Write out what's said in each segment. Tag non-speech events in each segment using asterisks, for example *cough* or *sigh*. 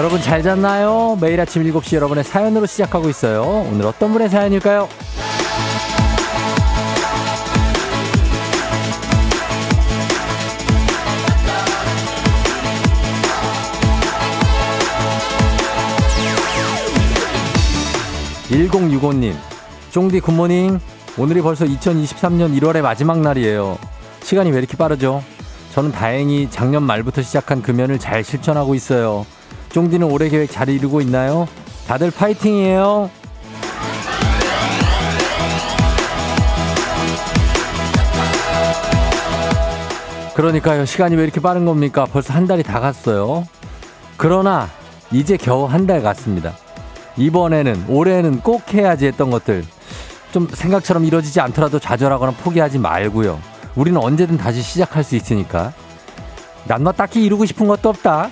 여러분 잘 잤나요? 매일 아침 7시 여러분의 사연으로 시작하고 있어요. 오늘 어떤 분의 사연일까요? 1065님, 쫑디 굿모닝. 오늘이 벌써 2023년 1월의 마지막 날이에요. 시간이 왜 이렇게 빠르죠? 저는 다행히 작년 말부터 시작한 금연을 잘 실천하고 있어요. 쫑디는 올해 계획 잘 이루고 있나요? 다들 파이팅이에요. 그러니까요. 시간이 왜 이렇게 빠른 겁니까? 벌써 한 달이 다 갔어요. 그러나 이제 겨우 한 달 갔습니다. 이번에는 올해는 꼭 해야지 했던 것들 좀 생각처럼 이루어지지 않더라도 좌절하거나 포기하지 말고요. 우리는 언제든 다시 시작할 수 있으니까. 난 뭐 딱히 이루고 싶은 것도 없다.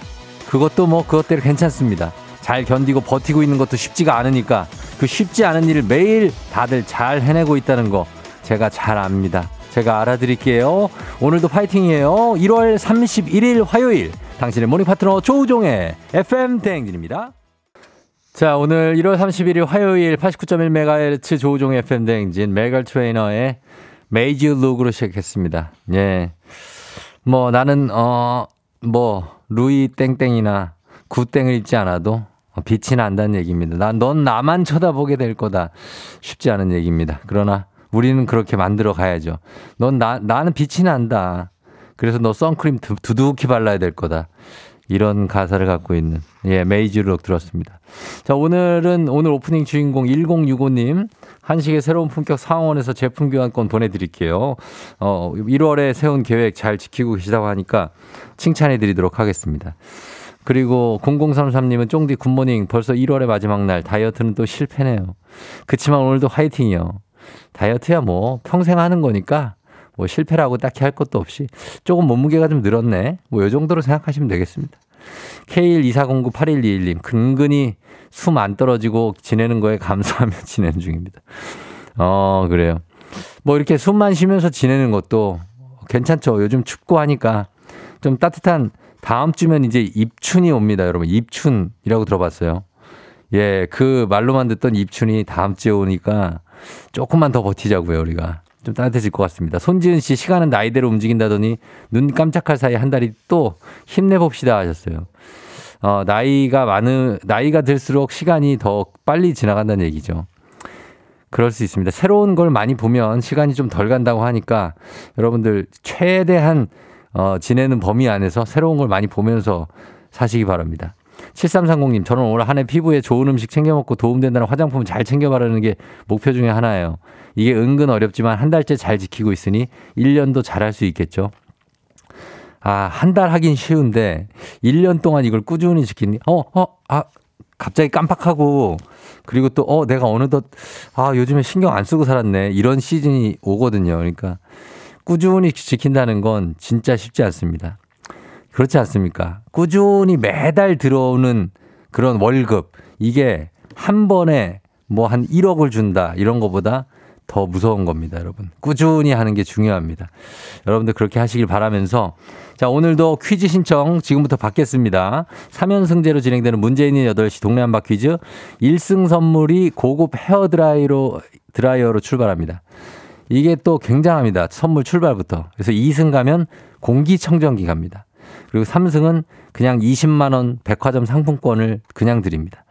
그것도 뭐 그것대로 괜찮습니다. 잘 견디고 버티고 있는 것도 쉽지가 않으니까 그 쉽지 않은 일을 매일 다들 잘 해내고 있다는 거 제가 잘 압니다. 제가 알아드릴게요. 오늘도 파이팅이에요. 1월 31일 화요일 당신의 모닝 파트너 조우종의 FM 대행진입니다. 자, 오늘 1월 31일 화요일 89.1MHz 조우종의 FM 대행진 메간 트레이너의 Made You Look으로 시작했습니다. 예. 뭐 나는 어 뭐 루이 땡땡이나 구땡을 입지 않아도 빛이 난다는 얘기입니다. 난 넌 나만 쳐다보게 될 거다. 쉽지 않은 얘기입니다. 그러나 우리는 그렇게 만들어 가야죠. 넌 나, 나는 빛이 난다. 그래서 너 선크림 두, 두둑히 발라야 될 거다. 이런 가사를 갖고 있는 예 Made You Look 들었습니다. 자 오늘은 오늘 오프닝 주인공 1065님 한식의 새로운 품격 상원에서 제품 교환권 보내드릴게요. 어 1월에 세운 계획 잘 지키고 계시다고 하니까 칭찬해드리도록 하겠습니다. 그리고 0033님은 쫑디 굿모닝 벌써 1월의 마지막 날 다이어트는 또 실패네요. 그치만 오늘도 화이팅이요. 다이어트야 뭐 평생 하는 거니까 뭐 실패라고 딱히 할 것도 없이 조금 몸무게가 좀 늘었네. 뭐 요 정도로 생각하시면 되겠습니다. K124098121님 근근히 숨 안 떨어지고 지내는 거에 감사하며 *laughs* 지내는 중입니다. 어, 그래요. 뭐 이렇게 숨만 쉬면서 지내는 것도 괜찮죠. 요즘 춥고 하니까 좀 따뜻한 다음 주면 이제 입춘이 옵니다, 여러분. 입춘이라고 들어봤어요. 예, 그 말로만 듣던 입춘이 다음 주에 오니까 조금만 더 버티자고요, 우리가. 좀 따뜻해질 것 같습니다. 손지은 씨 시간은 나이대로 움직인다더니 눈 깜짝할 사이 한 달이 또 힘내봅시다 하셨어요. 어, 나이가 많은, 나이가 들수록 시간이 더 빨리 지나간다는 얘기죠. 그럴 수 있습니다. 새로운 걸 많이 보면 시간이 좀 덜 간다고 하니까 여러분들 최대한 어, 지내는 범위 안에서 새로운 걸 많이 보면서 사시기 바랍니다. 7330님, 저는 오늘 한 해 피부에 좋은 음식 챙겨 먹고 도움된다는 화장품 잘 챙겨 바르는 게 목표 중에 하나예요. 이게 은근 어렵지만 한 달째 잘 지키고 있으니 1년도 잘할 수 있겠죠. 아, 한 달 하긴 쉬운데 1년 동안 이걸 꾸준히 지키니, 어, 어, 아, 갑자기 깜빡하고 그리고 또, 어, 내가 어느덧, 아, 요즘에 신경 안 쓰고 살았네. 이런 시즌이 오거든요. 그러니까 꾸준히 지킨다는 건 진짜 쉽지 않습니다. 그렇지 않습니까? 꾸준히 매달 들어오는 그런 월급, 이게 한 번에 뭐 한 1억을 준다, 이런 것보다 더 무서운 겁니다, 여러분. 꾸준히 하는 게 중요합니다. 여러분들 그렇게 하시길 바라면서 자, 오늘도 퀴즈 신청 지금부터 받겠습니다. 3연승제로 진행되는 있는 8시 동네 한바 퀴즈 1승 선물이 고급 헤어 드라이로 드라이어로 출발합니다. 이게 또 굉장합니다. 선물 출발부터. 그래서 2승 가면 공기청정기 갑니다. 그리고 3승은 그냥 20만 원 백화점 상품권을 그냥 드립니다.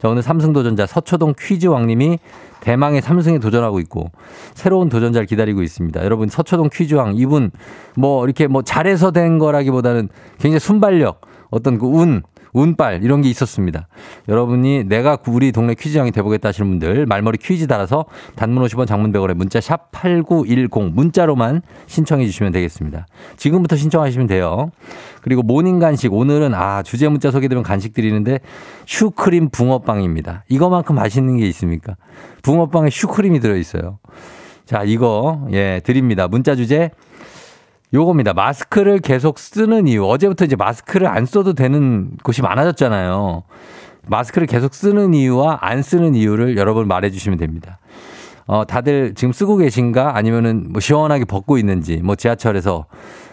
자, 오늘 삼승 도전자 서초동 퀴즈 왕님이 대망의 3승에 도전하고 있고 새로운 도전자를 기다리고 있습니다. 여러분 서초동 퀴즈 왕 이분 뭐 이렇게 뭐 잘해서 된 거라기보다는 굉장히 순발력 어떤 그 운, 운빨 이런 게 있었습니다. 여러분이 내가 우리 동네 퀴즈왕이 돼보겠다 하시는 분들 말머리 퀴즈 달아서 단문 50원 장문 100원에 문자 샵 8910 문자로만 신청해 주시면 되겠습니다. 지금부터 신청하시면 돼요. 그리고 모닝 간식 오늘은 아 주제 문자 소개되면 간식 드리는데 슈크림 붕어빵입니다. 이거만큼 맛있는 게 있습니까? 붕어빵에 슈크림이 들어있어요. 자 이거 예 드립니다. 문자 주제 요겁니다. 마스크를 계속 쓰는 이유. 어제부터 이제 마스크를 안 써도 되는 곳이 많아졌잖아요. 마스크를 계속 쓰는 이유와 안 쓰는 이유를 여러분 말해 주시면 됩니다. 어, 다들 지금 쓰고 계신가? 아니면은 뭐 시원하게 벗고 있는지, 뭐 지하철에서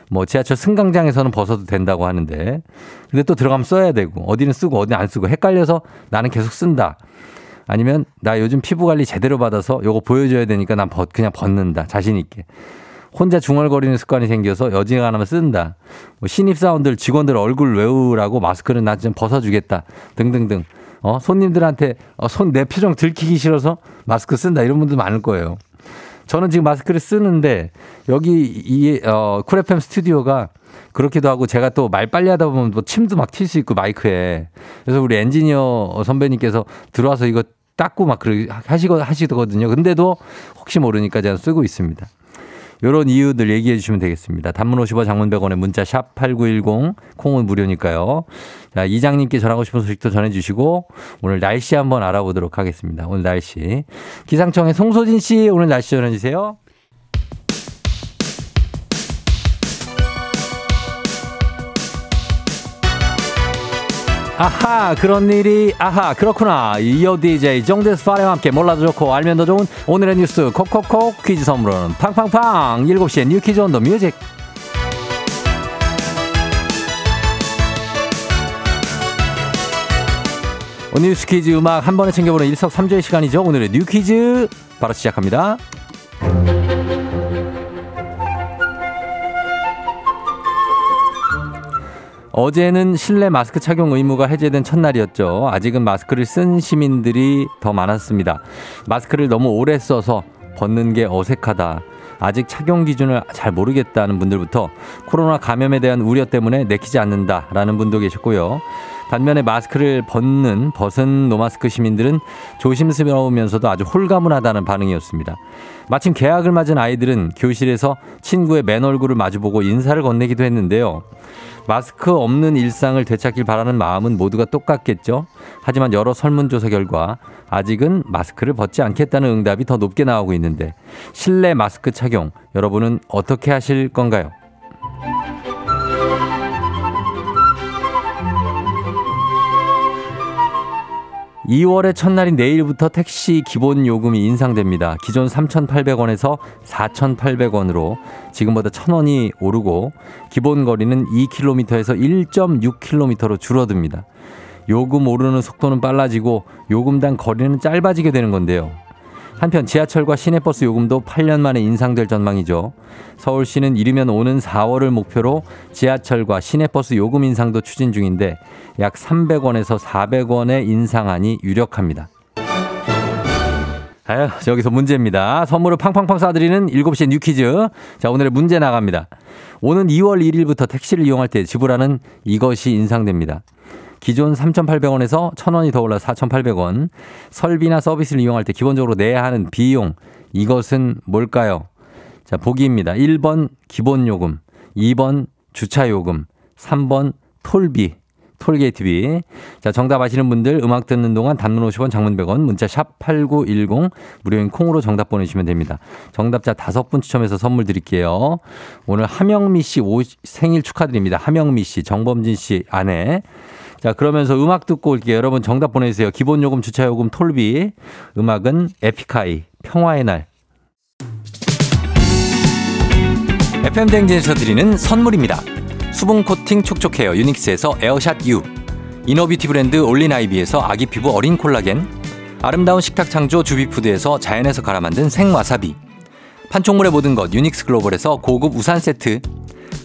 뭐 지하철 승강장에서는 벗어도 된다고 하는데 근데 또 들어가면 써야 되고 어디는 쓰고 어디는 안 쓰고 헷갈려서 나는 계속 쓴다. 아니면 나 요즘 피부 관리 제대로 받아서 요거 보여줘야 되니까 난 벗, 그냥 벗는다. 자신 있게. 혼자 중얼거리는 습관이 생겨서 여지간하면 쓴다. 뭐 신입사원들 직원들 얼굴 외우라고 마스크를 나좀 벗어주겠다. 등등등. 어, 손님들한테 어, 손 내 표정 들키기 싫어서 마스크 쓴다. 이런 분들 많을 거예요. 저는 지금 마스크를 쓰는데 여기 이 어, 쿨FM 스튜디오가 그렇기도 하고 제가 또 말 빨리 하다 보면 뭐 침도 막 튈 수 있고 마이크에 그래서 우리 엔지니어 선배님께서 들어와서 이거 닦고 막 그러 하시거 하시거든요. 근데도 혹시 모르니까 제가 쓰고 있습니다. 요런 이유들 얘기해 주시면 되겠습니다. 단문 50원 장문 100원에 문자 샵 8910 콩은 무료니까요. 자, 이장님께 전하고 싶은 소식도 전해 주시고 오늘 날씨 한번 알아보도록 하겠습니다. 오늘 날씨. 기상청의 송소진 씨 오늘 날씨 전해 주세요. 아하 그런 일이 아하 그렇구나. 이어 DJ 정대스 파레와 함께 몰라도 좋고 알면 더 좋은 오늘의 뉴스 콕콕콕 퀴즈 선물은 팡팡팡. 7시에 New Quiz on the Music. 오늘 뉴스 퀴즈 음악 한 번에 챙겨보는 일석삼조의 시간이죠. 오늘의 New Quiz 바로 시작합니다 어제는 실내 마스크 착용 의무가 해제된 첫날이었죠. 아직은 마스크를 쓴 시민들이 더 많았습니다. 마스크를 너무 오래 써서 벗는 게 어색하다. 아직 착용 기준을 잘 모르겠다는 분들부터 코로나 감염에 대한 우려 때문에 내키지 않는다라는 분도 계셨고요. 반면에 마스크를 벗는 벗은 노마스크 시민들은 조심스러우면서도 아주 홀가분하다는 반응이었습니다. 마침 개학을 맞은 아이들은 교실에서 친구의 맨 얼굴을 마주보고 인사를 건네기도 했는데요. 마스크 없는 일상을 되찾길 바라는 마음은 모두가 똑같겠죠. 하지만 여러 설문조사 결과 아직은 마스크를 벗지 않겠다는 응답이 더 높게 나오고 있는데 실내 마스크 착용 여러분은 어떻게 하실 건가요? 2월의 첫날인 내일부터 택시 기본 요금이 인상됩니다. 기존 3,800원에서 4,800원으로 지금보다 1,000원이 오르고 기본 거리는 2km에서 1.6km로 줄어듭니다. 요금 오르는 속도는 빨라지고 요금당 거리는 짧아지게 되는 건데요. 한편 지하철과 시내버스 요금도 8년 만에 인상될 전망이죠. 서울시는 이르면 오는 4월을 목표로 지하철과 시내버스 요금 인상도 추진 중인데 약 300원에서 400원의 인상안이 유력합니다. 아유, 여기서 문제입니다. 선물을 팡팡팡 쏴드리는 7시 뉴퀴즈. 자, 오늘의 문제 나갑니다. 오는 2월 1일부터 택시를 이용할 때 지불하는 이것이 인상됩니다. 기존 3,800원에서 1,000원이 더 올라 4,800원. 설비나 서비스를 이용할 때 기본적으로 내야 하는 비용. 이것은 뭘까요? 자, 보기입니다. 1번 기본 요금, 2번 주차 요금, 3번 톨비. 톨게이트비. 자, 정답 아시는 분들 음악 듣는 동안 단문 50원 장문 100원 문자 샵 8910 무료인 콩으로 정답 보내주시면 됩니다. 정답자 다섯 분 추첨해서 선물 드릴게요. 오늘 하명미 씨 오, 생일 축하드립니다. 하명미 씨, 정범진 씨 아내. 자, 그러면서 음악 듣고 올게요. 여러분 정답 보내주세요. 기본요금, 주차요금, 톨비. 음악은 에픽하이, 평화의 날. FM대행진에서 드리는 선물입니다. 수분 코팅 촉촉 헤어 유닉스에서 에어샷 U. 이너뷰티 브랜드 올린아이비에서 아기 피부 어린 콜라겐. 아름다운 식탁 창조 주비푸드에서 자연에서 갈아 만든 생와사비. 판촉물의 모든 것 유닉스 글로벌에서 고급 우산 세트.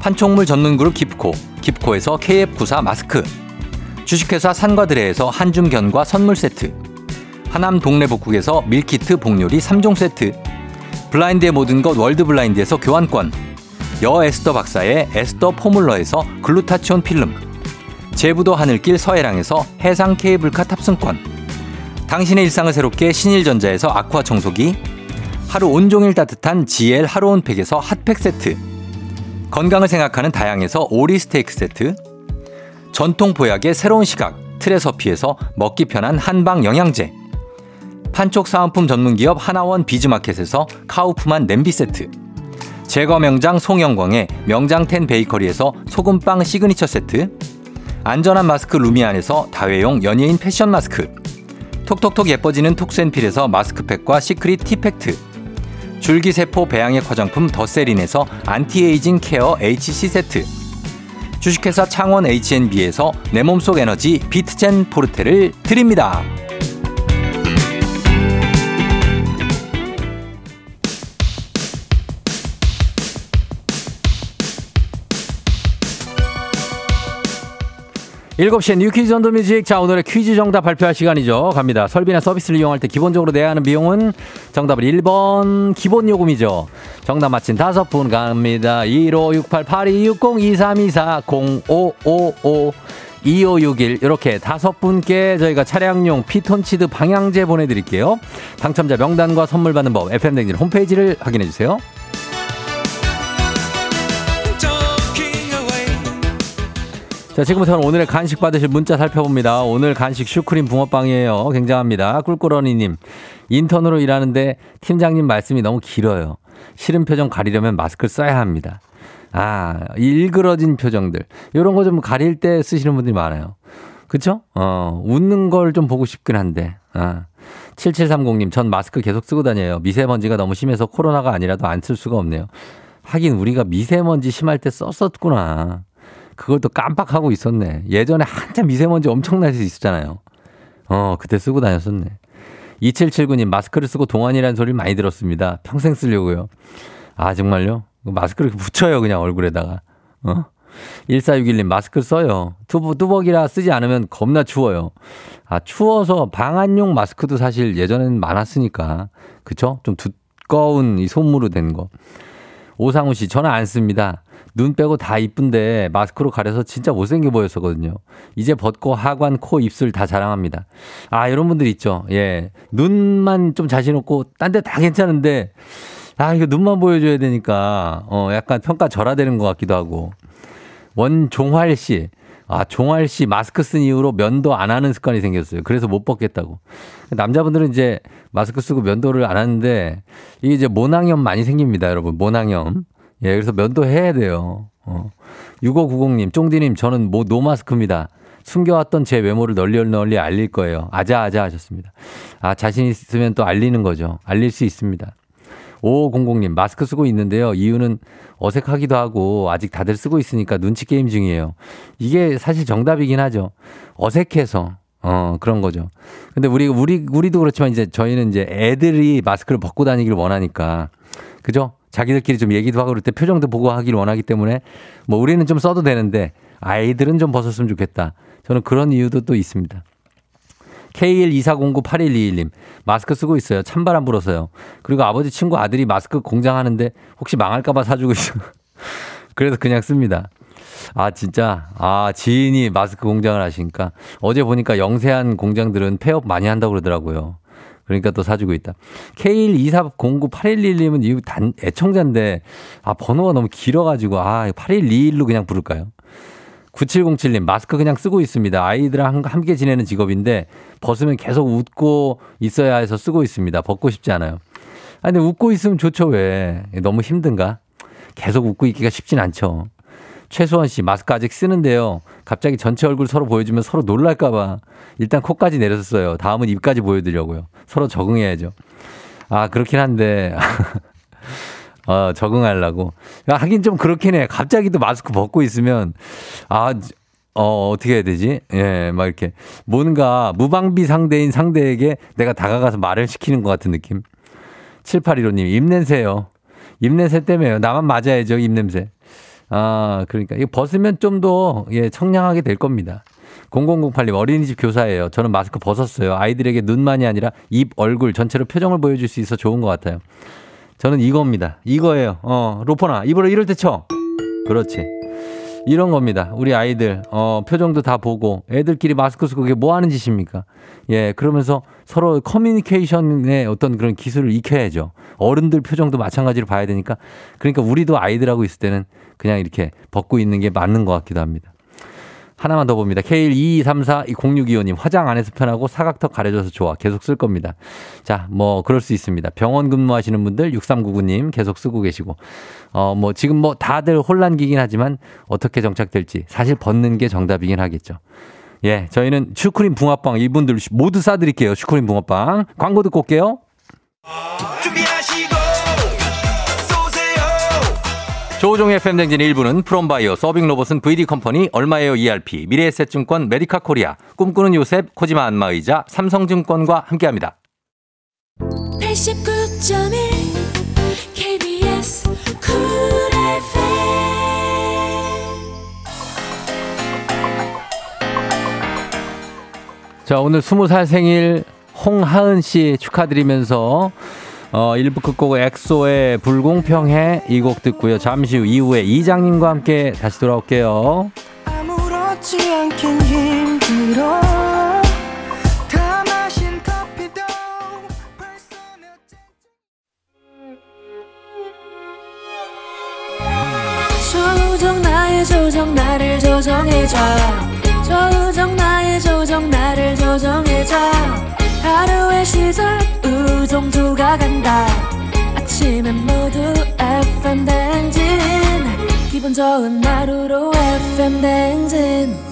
판촉물 전문 그룹 깁코, 깁코에서 KF94 마스크, 주식회사 산과들에에서 한줌견과 선물 세트, 하남 동래복국에서 밀키트 복요리 3종 세트, 블라인드의 모든 것 월드블라인드에서 교환권, 여에스더 박사의 에스더 포뮬러에서 글루타치온 필름, 제부도 하늘길 서해랑에서 해상 케이블카 탑승권, 당신의 일상을 새롭게 신일전자에서 아쿠아 청소기, 하루 온종일 따뜻한 GL 하루 온팩에서 핫팩 세트, 건강을 생각하는 다향에서 오리 스테이크 세트, 전통 보약의 새로운 시각 트레서피에서 먹기 편한 한방 영양제, 판촉 사은품 전문기업 하나원 비즈마켓에서 카우프만 냄비 세트, 제과 명장 송영광의 명장텐 베이커리에서 소금빵 시그니처 세트, 안전한 마스크 루미안에서 다회용 연예인 패션 마스크, 톡톡톡 예뻐지는 톡센필에서 마스크팩과 시크릿 티팩트, 줄기세포 배양액 화장품 더세린에서 안티에이징 케어 HC 세트, 주식회사 창원 H&B에서 내 몸속 에너지 비트젠 포르테를 드립니다. 일곱 시에 New Quiz on the Music. 자, 오늘의 퀴즈 정답 발표할 시간이죠. 갑니다. 설비나 서비스를 이용할 때 기본적으로 내야 하는 비용은 정답은 1번 기본 요금이죠. 정답 맞힌 다섯 분 갑니다. 1568-8260-2324-0555 2561 이렇게 다섯 분께 저희가 차량용 피톤치드 방향제 보내드릴게요. 당첨자 명단과 선물 받는 법 FM댕진 홈페이지를 확인해 주세요. 자, 지금부터는 오늘의 간식 받으실 문자 살펴봅니다. 오늘 간식 슈크림 붕어빵이에요. 굉장합니다. 꿀꿀언니님. 인턴으로 일하는데 팀장님 말씀이 너무 길어요. 싫은 표정 가리려면 마스크를 써야 합니다. 아, 일그러진 표정들. 이런 거 좀 가릴 때 쓰시는 분들이 많아요. 그쵸? 어, 웃는 걸 좀 보고 싶긴 한데. 아. 7730님, 전 마스크 계속 쓰고 다녀요. 미세먼지가 너무 심해서 코로나가 아니라도 안 쓸 수가 없네요. 하긴 우리가 미세먼지 심할 때 썼었구나. 그걸 또 깜빡하고 있었네. 예전에 한참 미세먼지 엄청날 수 있었잖아요. 어, 그때 쓰고 다녔었네. 2779님, 마스크를 쓰고 동안이라는 소리를 많이 들었습니다. 평생 쓰려고요. 아, 정말요? 마스크를 붙여요, 그냥 얼굴에다가. 어? 1461님, 마스크 써요. 뚜벅, 뚜벅이라 쓰지 않으면 겁나 추워요. 아, 추워서 방한용 마스크도 사실 예전에는 많았으니까. 그쵸? 좀 두꺼운 이 솜으로 된 거. 오상우 씨, 저는 안 씁니다. 눈 빼고 다 이쁜데 마스크로 가려서 진짜 못생겨 보였었거든요. 이제 벗고 하관, 코, 입술 다 자랑합니다. 아, 이런 분들 있죠. 예. 눈만 좀 자신 없고 딴 데 다 괜찮은데 아, 이거 눈만 보여줘야 되니까 어, 약간 평가 절하되는 것 같기도 하고. 원종활 씨. 아, 종활 씨 마스크 쓴 이후로 면도 안 하는 습관이 생겼어요. 그래서 못 벗겠다고. 남자분들은 이제 마스크 쓰고 면도를 안 하는데 이게 이제 모낭염 많이 생깁니다, 여러분. 모낭염. 예, 그래서 면도 해야 돼요. 어. 6590님, 쫑디님, 저는 뭐 노마스크입니다. 숨겨왔던 제 외모를 널리 널리 알릴 거예요. 아자아자 하셨습니다. 아, 자신 있으면 또 알리는 거죠. 알릴 수 있습니다. 5500님, 마스크 쓰고 있는데요. 이유는 어색하기도 하고 아직 다들 쓰고 있으니까 눈치 게임 중이에요. 이게 사실 정답이긴 하죠. 어색해서. 어, 그런 거죠. 근데 우리, 우리, 우리도 그렇지만 이제 저희는 이제 애들이 마스크를 벗고 다니기를 원하니까. 그죠? 자기들끼리 좀 얘기도 하고 그럴 때 표정도 보고 하기를 원하기 때문에 뭐 우리는 좀 써도 되는데 아이들은 좀 벗었으면 좋겠다. 저는 그런 이유도 또 있습니다. K124098121님, 마스크 쓰고 있어요. 찬바람 불어서요. 그리고 아버지 친구 아들이 마스크 공장 하는데 혹시 망할까봐 사주고 있어요. *laughs* 그래서 그냥 씁니다. 아, 진짜. 아, 지인이 마스크 공장을 하시니까. 어제 보니까 영세한 공장들은 폐업 많이 한다고 그러더라고요. 그러니까 또 사주고 있다. K124098111님은 이 단, 애청자인데, 아, 번호가 너무 길어가지고, 아, 8121로 그냥 부를까요? 9707님, 마스크 그냥 쓰고 있습니다. 아이들랑 함께 지내는 직업인데, 벗으면 계속 웃고 있어야 해서 쓰고 있습니다. 벗고 싶지 않아요. 아, 근데 웃고 있으면 좋죠, 왜? 너무 힘든가? 계속 웃고 있기가 쉽진 않죠. 최수원 씨, 마스크 아직 쓰는데요. 갑자기 전체 얼굴 서로 보여주면 서로 놀랄까봐 일단 코까지 내렸어요. 다음은 입까지 보여드리려고요. 서로 적응해야죠. 아, 그렇긴 한데. *laughs* 어, 적응하려고. 하긴 좀 그렇긴 해. 갑자기 또 마스크 벗고 있으면, 아, 어, 어떻게 해야 되지? 예, 막 이렇게. 뭔가 무방비 상대인 상대에게 내가 다가가서 말을 시키는 것 같은 느낌. 7815님, 입냄새요. 입냄새 때문에요. 나만 맞아야죠, 입냄새. 아, 그러니까. 이거 벗으면 좀 더, 예, 청량하게 될 겁니다. 0008님 어린이집 교사예요. 저는 마스크 벗었어요. 아이들에게 눈만이 아니라 입, 얼굴 전체로 표정을 보여줄 수 있어 좋은 것 같아요. 저는 이겁니다. 이거예요. 어, 로퍼나 입으로 이럴 때 쳐. 그렇지. 이런 겁니다. 우리 아이들, 어, 표정도 다 보고 애들끼리 마스크 쓰고 그게 뭐 하는 짓입니까? 예, 그러면서 서로 커뮤니케이션의 어떤 그런 기술을 익혀야죠. 어른들 표정도 마찬가지로 봐야 되니까. 그러니까 우리도 아이들하고 있을 때는 그냥 이렇게 벗고 있는 게 맞는 것 같기도 합니다. 하나만 더 봅니다. K12234-0625님, 화장 안 해서 편하고 사각턱 가려져서 좋아. 계속 쓸 겁니다. 자, 뭐, 그럴 수 있습니다. 병원 근무하시는 분들, 6399님 계속 쓰고 계시고, 어, 뭐, 지금 뭐 다들 혼란기긴 하지만 어떻게 정착될지 사실 벗는 게 정답이긴 하겠죠. 예, 저희는 슈크림 붕어빵 이분들 모두 싸드릴게요. 슈크림 붕어빵. 광고 듣고 올게요. 준비하 조종의 FM댕진 1부는 프롬바이오, 서빙로봇은 VD컴퍼니, 얼마에요 ERP, 미래에셋증권, 메디카 코리아, 꿈꾸는 요셉, 코지마 안마의자, 삼성증권과 함께합니다. 89.1 KBS 자, 오늘 20살 생일 홍하은 씨 축하드리면서 어, 1부 끝곡 엑소의 불공평해 이 곡 듣고요. 잠시 후 이후에 이장님과 함께 다시 돌아올게요. 조정 나의 조정 나를 조정해줘 조정 나의 조정 나를 조정해줘 하루의 시절 우정조가 간다 아침엔 모두 FM 댕진 기분 좋은 하루로 FM 댕진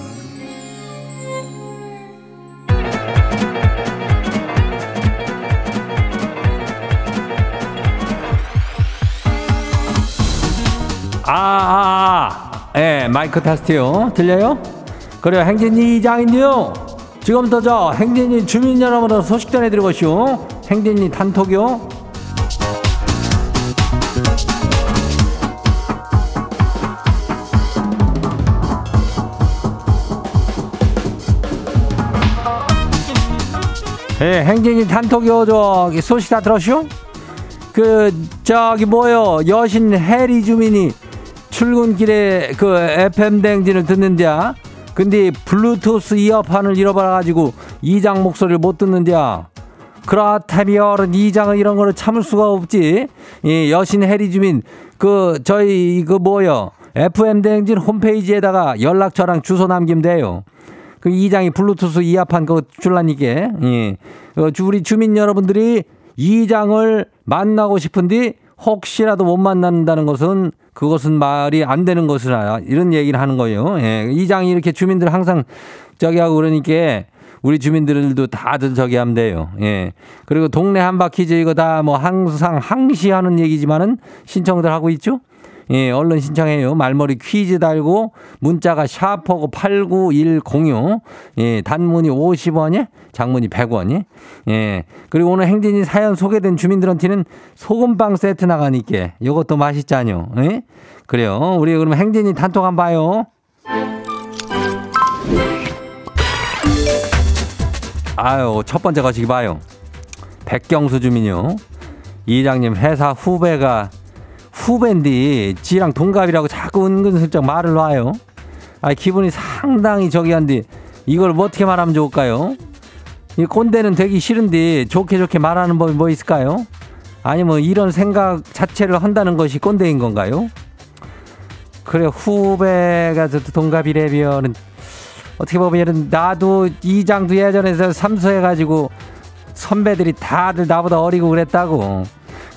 아, 아, 아, 예, 마이크 테스트요. 들려요? 그래요, 행진이 이장인데요. 지금부터 저 행진이 주민 여러분으로 소식 전해드리고시오. 행진이 단톡요. 예, 행진이 단톡요. 저기 소식 다 들었슈? 그 저기 뭐요 여신 해리 주민이 출근길에 그 FM 댕진을 듣는데야 근데 블루투스 이어판을 잃어버려가지고 이장 목소리를 못 듣는데야. 그렇다면 이장은 이런 거를 참을 수가 없지. 이 여신 해리 주민 그 저희 그 뭐요 FM 대행진 홈페이지에다가 연락처랑 주소 남기면 돼요. 그 이장이 블루투스 이어판 그거 줄라니까. 예. 그 우리 주민 여러분들이 이장을 만나고 싶은데 혹시라도 못 만난다는 것은 그것은 말이 안 되는 것이라 이런 얘기를 하는 거예요. 예. 이 장이 이렇게 주민들 항상 저기 하고 그러니까 우리 주민들도 다들 저기 하면 돼요. 예. 그리고 동네 한바퀴즈 이거 다 뭐 항상 항시하는 얘기지만은 신청들 하고 있죠? 예, 얼른 신청해요. 말머리 퀴즈 달고 문자가 샤퍼고 89106. 예, 단문이 50원이, 장문이 100원이. 예. 그리고 오늘 행진이 사연 소개된 주민들한테는 소금빵 세트 나가니까 이것도 맛있잖요. 예? 그래요. 우리 그러면 행진이 단톡 한번 봐요. 아유, 첫 번째 거시기 봐요. 백경수 주민요. 이장님 회사 후배가 후배인데 지랑 동갑이라고 자꾸 은근슬쩍 말을 놔요. 아 기분이 상당히 저기 한데 이걸 뭐 어떻게 말하면 좋을까요? 이 꼰대는 되기 싫은데 좋게 좋게 말하는 법이 뭐 있을까요? 아니면 이런 생각 자체를 한다는 것이 꼰대인 건가요? 그래 후배가 동갑이래면은 어떻게 보면 나도 이장도 예전에 삼수해가지고 선배들이 다들 나보다 어리고 그랬다고.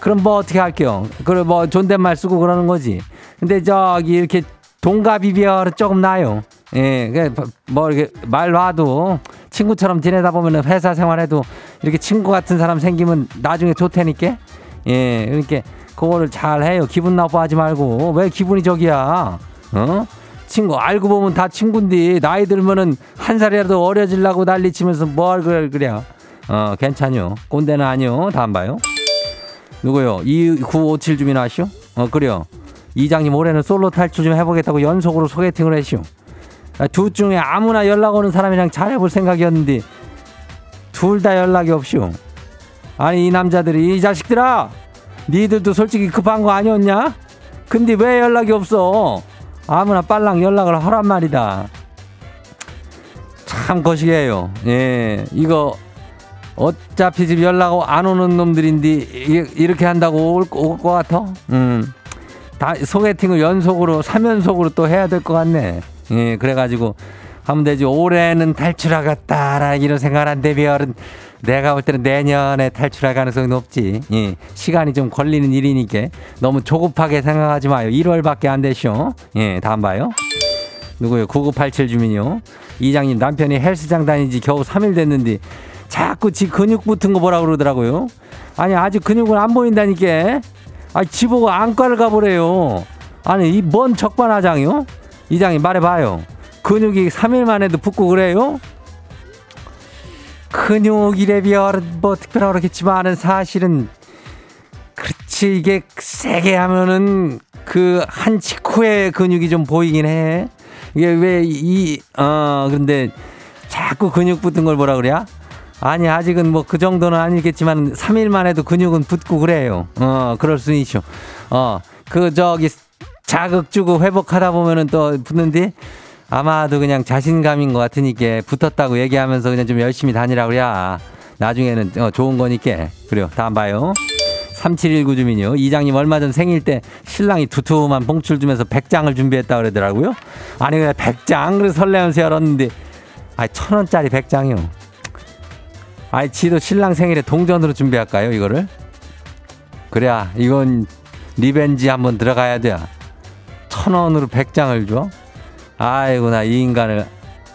그럼 뭐 어떻게 할게요? 그래 뭐 존댓말 쓰고 그러는 거지. 근데 저기 이렇게 동갑이별 조금 나요. 예, 뭐 이렇게 말 놔도 친구처럼 지내다 보면 회사 생활해도 이렇게 친구 같은 사람 생기면 나중에 좋다니까. 예, 그러니까 그거를 잘 해요. 기분 나빠하지 말고 왜 기분이 저기야? 어? 친구 알고 보면 다 친구인데 나이 들면은 한 살이라도 어려지려고 난리치면서 뭘 그래 그래. 어, 괜찮요. 꼰대는 아니요. 다음 봐요. 누구요? 2957 주민 아시오? 어, 그래요. 이장님 올해는 솔로 탈출 좀 해보겠다고 연속으로 소개팅을 했시오. 아, 둘 중에 아무나 연락 오는 사람이랑 잘해볼 생각이었는데 둘 다 연락이 없시오. 아니 이 남자들이 이 자식들아 니들도 솔직히 급한 거 아니었냐? 근데 왜 연락이 없어? 아무나 빨랑 연락을 하란 말이다. 참 거시기해요. 예, 이거 어차피 집 연락 안 오는 놈들인데 이렇게 한다고 올 것 같아? 음. 다 소개팅을 연속으로 3연속으로 또 해야 될 것 같네. 예, 그래가지고 하면 되지. 올해는 탈출하겠다라 이런 생각을 한대 비얼은 내가 볼 때는 내년에 탈출할 가능성이 높지. 예, 시간이 좀 걸리는 일이니까 너무 조급하게 생각하지 마요. 1월밖에 안 되쇼. 예, 다음 봐요. 누구요? 9987 주민요. 이장님 남편이 헬스장 다닌 지 겨우 3일 됐는데 자꾸 지 근육 붙은 거 보라 그러더라고요. 아니 아직 근육은 안 보인다니까. 아 지보고 안과를 가보래요. 아니 이 뭔 적반하장이요? 이장님 말해봐요. 근육이 3일 만에도 붙고 그래요? 근육이래 비뭐 특별하고 그렇겠지만은 사실은 그렇지 이게 세게 하면은 그 한 직후에 근육이 좀 보이긴 해. 이게 왜 이어 근데 자꾸 근육 붙은 걸 뭐라 그래야? 아니 아직은 뭐 그 정도는 아니겠지만 3일만 해도 근육은 붙고 그래요. 어 그럴 수 있죠. 어그 저기 자극 주고 회복하다 보면은 또 붙는데 아마도 그냥 자신감인 것 같으니까 붙었다고 얘기하면서 그냥 좀 열심히 다니라 그래야 나중에는 어, 좋은 거니까 그래요. 다음 봐요. 3719 주민요. 이장님 얼마 전 생일 때 신랑이 두툼한 봉출 주면서 100장을 준비했다 그러더라고요. 아니 그냥 100장 그래서 설레면서 열었는데 아니 천 원짜리 100장이요. 아니 지도 신랑 생일에 동전으로 준비할까요 이거를? 그래야 이건 revenge 한번 들어가야 돼. 천 원으로 100장을 줘? 아이고 나 이 인간을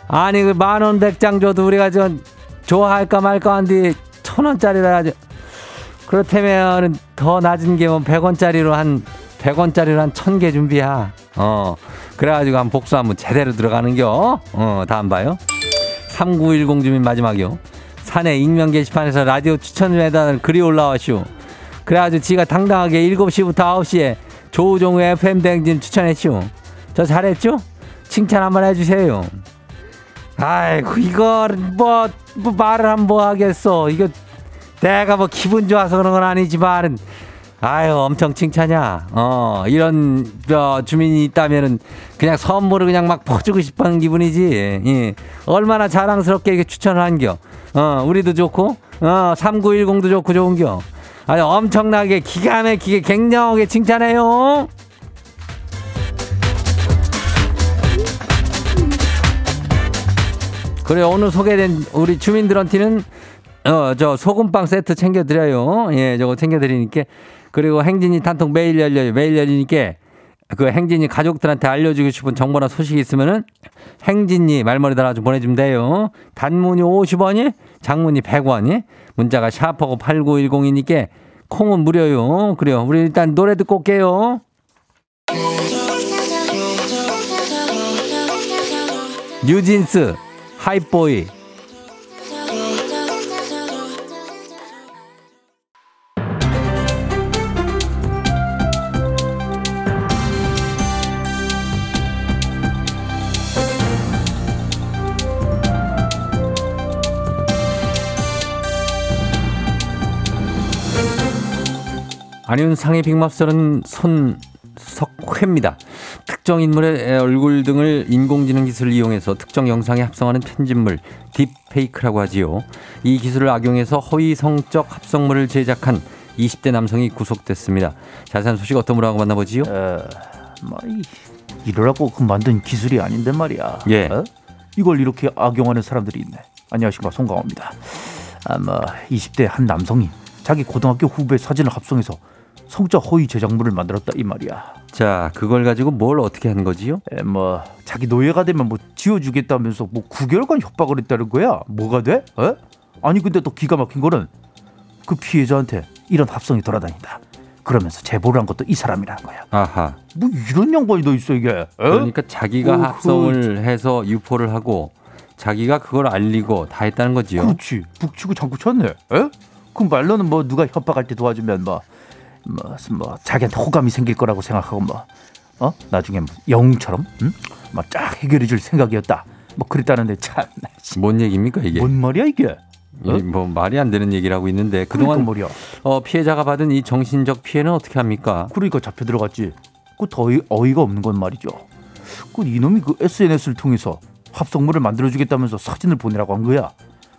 아니 그 만 원 백 장 줘도 우리가 좀 좋아할까 말까 한데 천 원짜리라 가지고 그렇다면 더 낮은 게뭐 100원짜리로 한 100원짜리로 한 천 개 준비야. 어. 그래가지고 한 복수 한번 제대로 들어가는겨. 어, 다음 봐요. 3910 주민 마지막이요. 산에 익명 게시판에서 라디오 추천 매단을 글이 올라와시오. 그래가지고 지가 당당하게 7시부터 9시에 조우종우 FM 대행진 추천했시오. 저 잘했죠? 칭찬 한번 해주세요. 아이고, 이거 뭐, 뭐 말을 한번 하겠어. 이거 내가 뭐 기분 좋아서 그런 건 아니지만, 아유, 엄청 칭찬이야. 어, 이런, 어, 주민이 있다면은 그냥 선물을 그냥 막 퍼주고 하는 기분이지. 예. 얼마나 자랑스럽게 이렇게 추천을 한겨. 어, 우리도 좋고, 어, 3910도 좋고 좋은겨. 아주 엄청나게 기가 막히게 갱년하게 칭찬해요. 그래 오늘 소개된 우리 주민들한테는 어 저 소금빵 세트 챙겨드려요. 예, 저거 챙겨드리니까 그리고 행진이 단톡 매일 열려요. 매일 열리니까 그 행진이 가족들한테 알려주고 싶은 정보나 소식이 있으면은 행진이 말머리 달아서 보내주면 돼요. 단문이 50원이, 장문이 100원이, 문자가 샤퍼고 8910이니까 콩은 무료요. 그래요. 우리 일단 노래 듣고 올게요. 뉴진스 하이보이 안윤상의 빅마스터는 손석회입니다. 특정 인물의 얼굴 등을 인공지능 기술을 이용해서 특정 영상에 합성하는 편집물 딥페이크라고 하지요. 이 기술을 악용해서 허위 성적 합성물을 제작한 20대 남성이 구속됐습니다. 자세한 소식 어떤 분하고 만나보지요? 어, 뭐 이러라고 그 만든 기술이 아닌데 말이야. 예. 어? 이걸 이렇게 악용하는 사람들이 있네. 안녕하십니까 송강호입니다. 아마 뭐 20대 한 남성이 자기 고등학교 후배 사진을 합성해서 성적 허위 제작물을 만들었다 이 말이야. 자, 그걸 가지고 뭘 어떻게 하는 거지요? 에, 뭐 자기 노예가 되면 뭐 지워주겠다면서 뭐 9개월간 협박을 했다는 거야. 뭐가 돼? 에? 아니 근데 또 기가 막힌 거는 그 피해자한테 이런 합성이 돌아다닌다. 그러면서 제보를 한 것도 이 사람이라는 거야. 아하. 뭐 이런 양반이 더 있어 이게. 에? 그러니까 자기가 어, 합성을 그... 해서 유포를 하고 자기가 그걸 알리고 다 했다는 거지요. 그렇지. 북치고 장구 쳤네. 에? 그럼 말로는 뭐 누가 협박할 때 도와주면 뭐 뭐, 뭐 자기한테 호감이 생길 거라고 생각하고 뭐 어? 나중에 뭐 영웅처럼 응? 막쫙 해결해 줄 생각이었다. 뭐 그랬다는데 참. 뭔 얘기입니까 이게? 뭔 말이야 이게? 어? 뭐 말이 안 되는 얘기를 하고 있는데 그동안 그러니까 어, 피해자가 받은 이 정신적 피해는 어떻게 합니까? 그러니까 잡혀 들어갔지. 그더 어이가 없는 건 말이죠. 그 이놈이 그 SNS를 통해서 합성물을 만들어주겠다면서 사진을 보내라고 한 거야.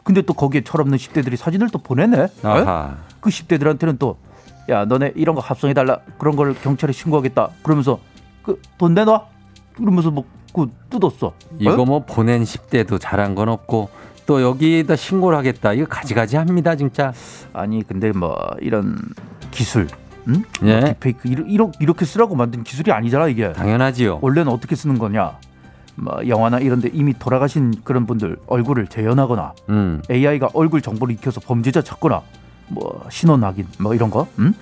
근데 또 거기에 철없는 10대들이 사진을 또 보내네. 아하. 그 10대들한테는 또 야 너네 이런 거 합성해 달라 그런 걸 경찰에 신고하겠다 그러면서 그 돈 내놔 그러면서 뭐 그 뜯었어. 이거 뭐 보낸 10대도 잘한 건 없고 또 여기에다 신고를 하겠다. 이거 가지가지 합니다, 진짜. 아니 근데 뭐 이런 기술 응? 예. 뭐 디페이크 이렇게, 이렇게 쓰라고 만든 기술이 아니잖아 이게. 당연하지요. 원래는 어떻게 쓰는 거냐? 뭐 영화나 이런데 이미 돌아가신 그런 분들 얼굴을 재현하거나 음. AI가 얼굴 정보를 익혀서 범죄자 찾거나 뭐 신원 확인 뭐 이런 거, 음?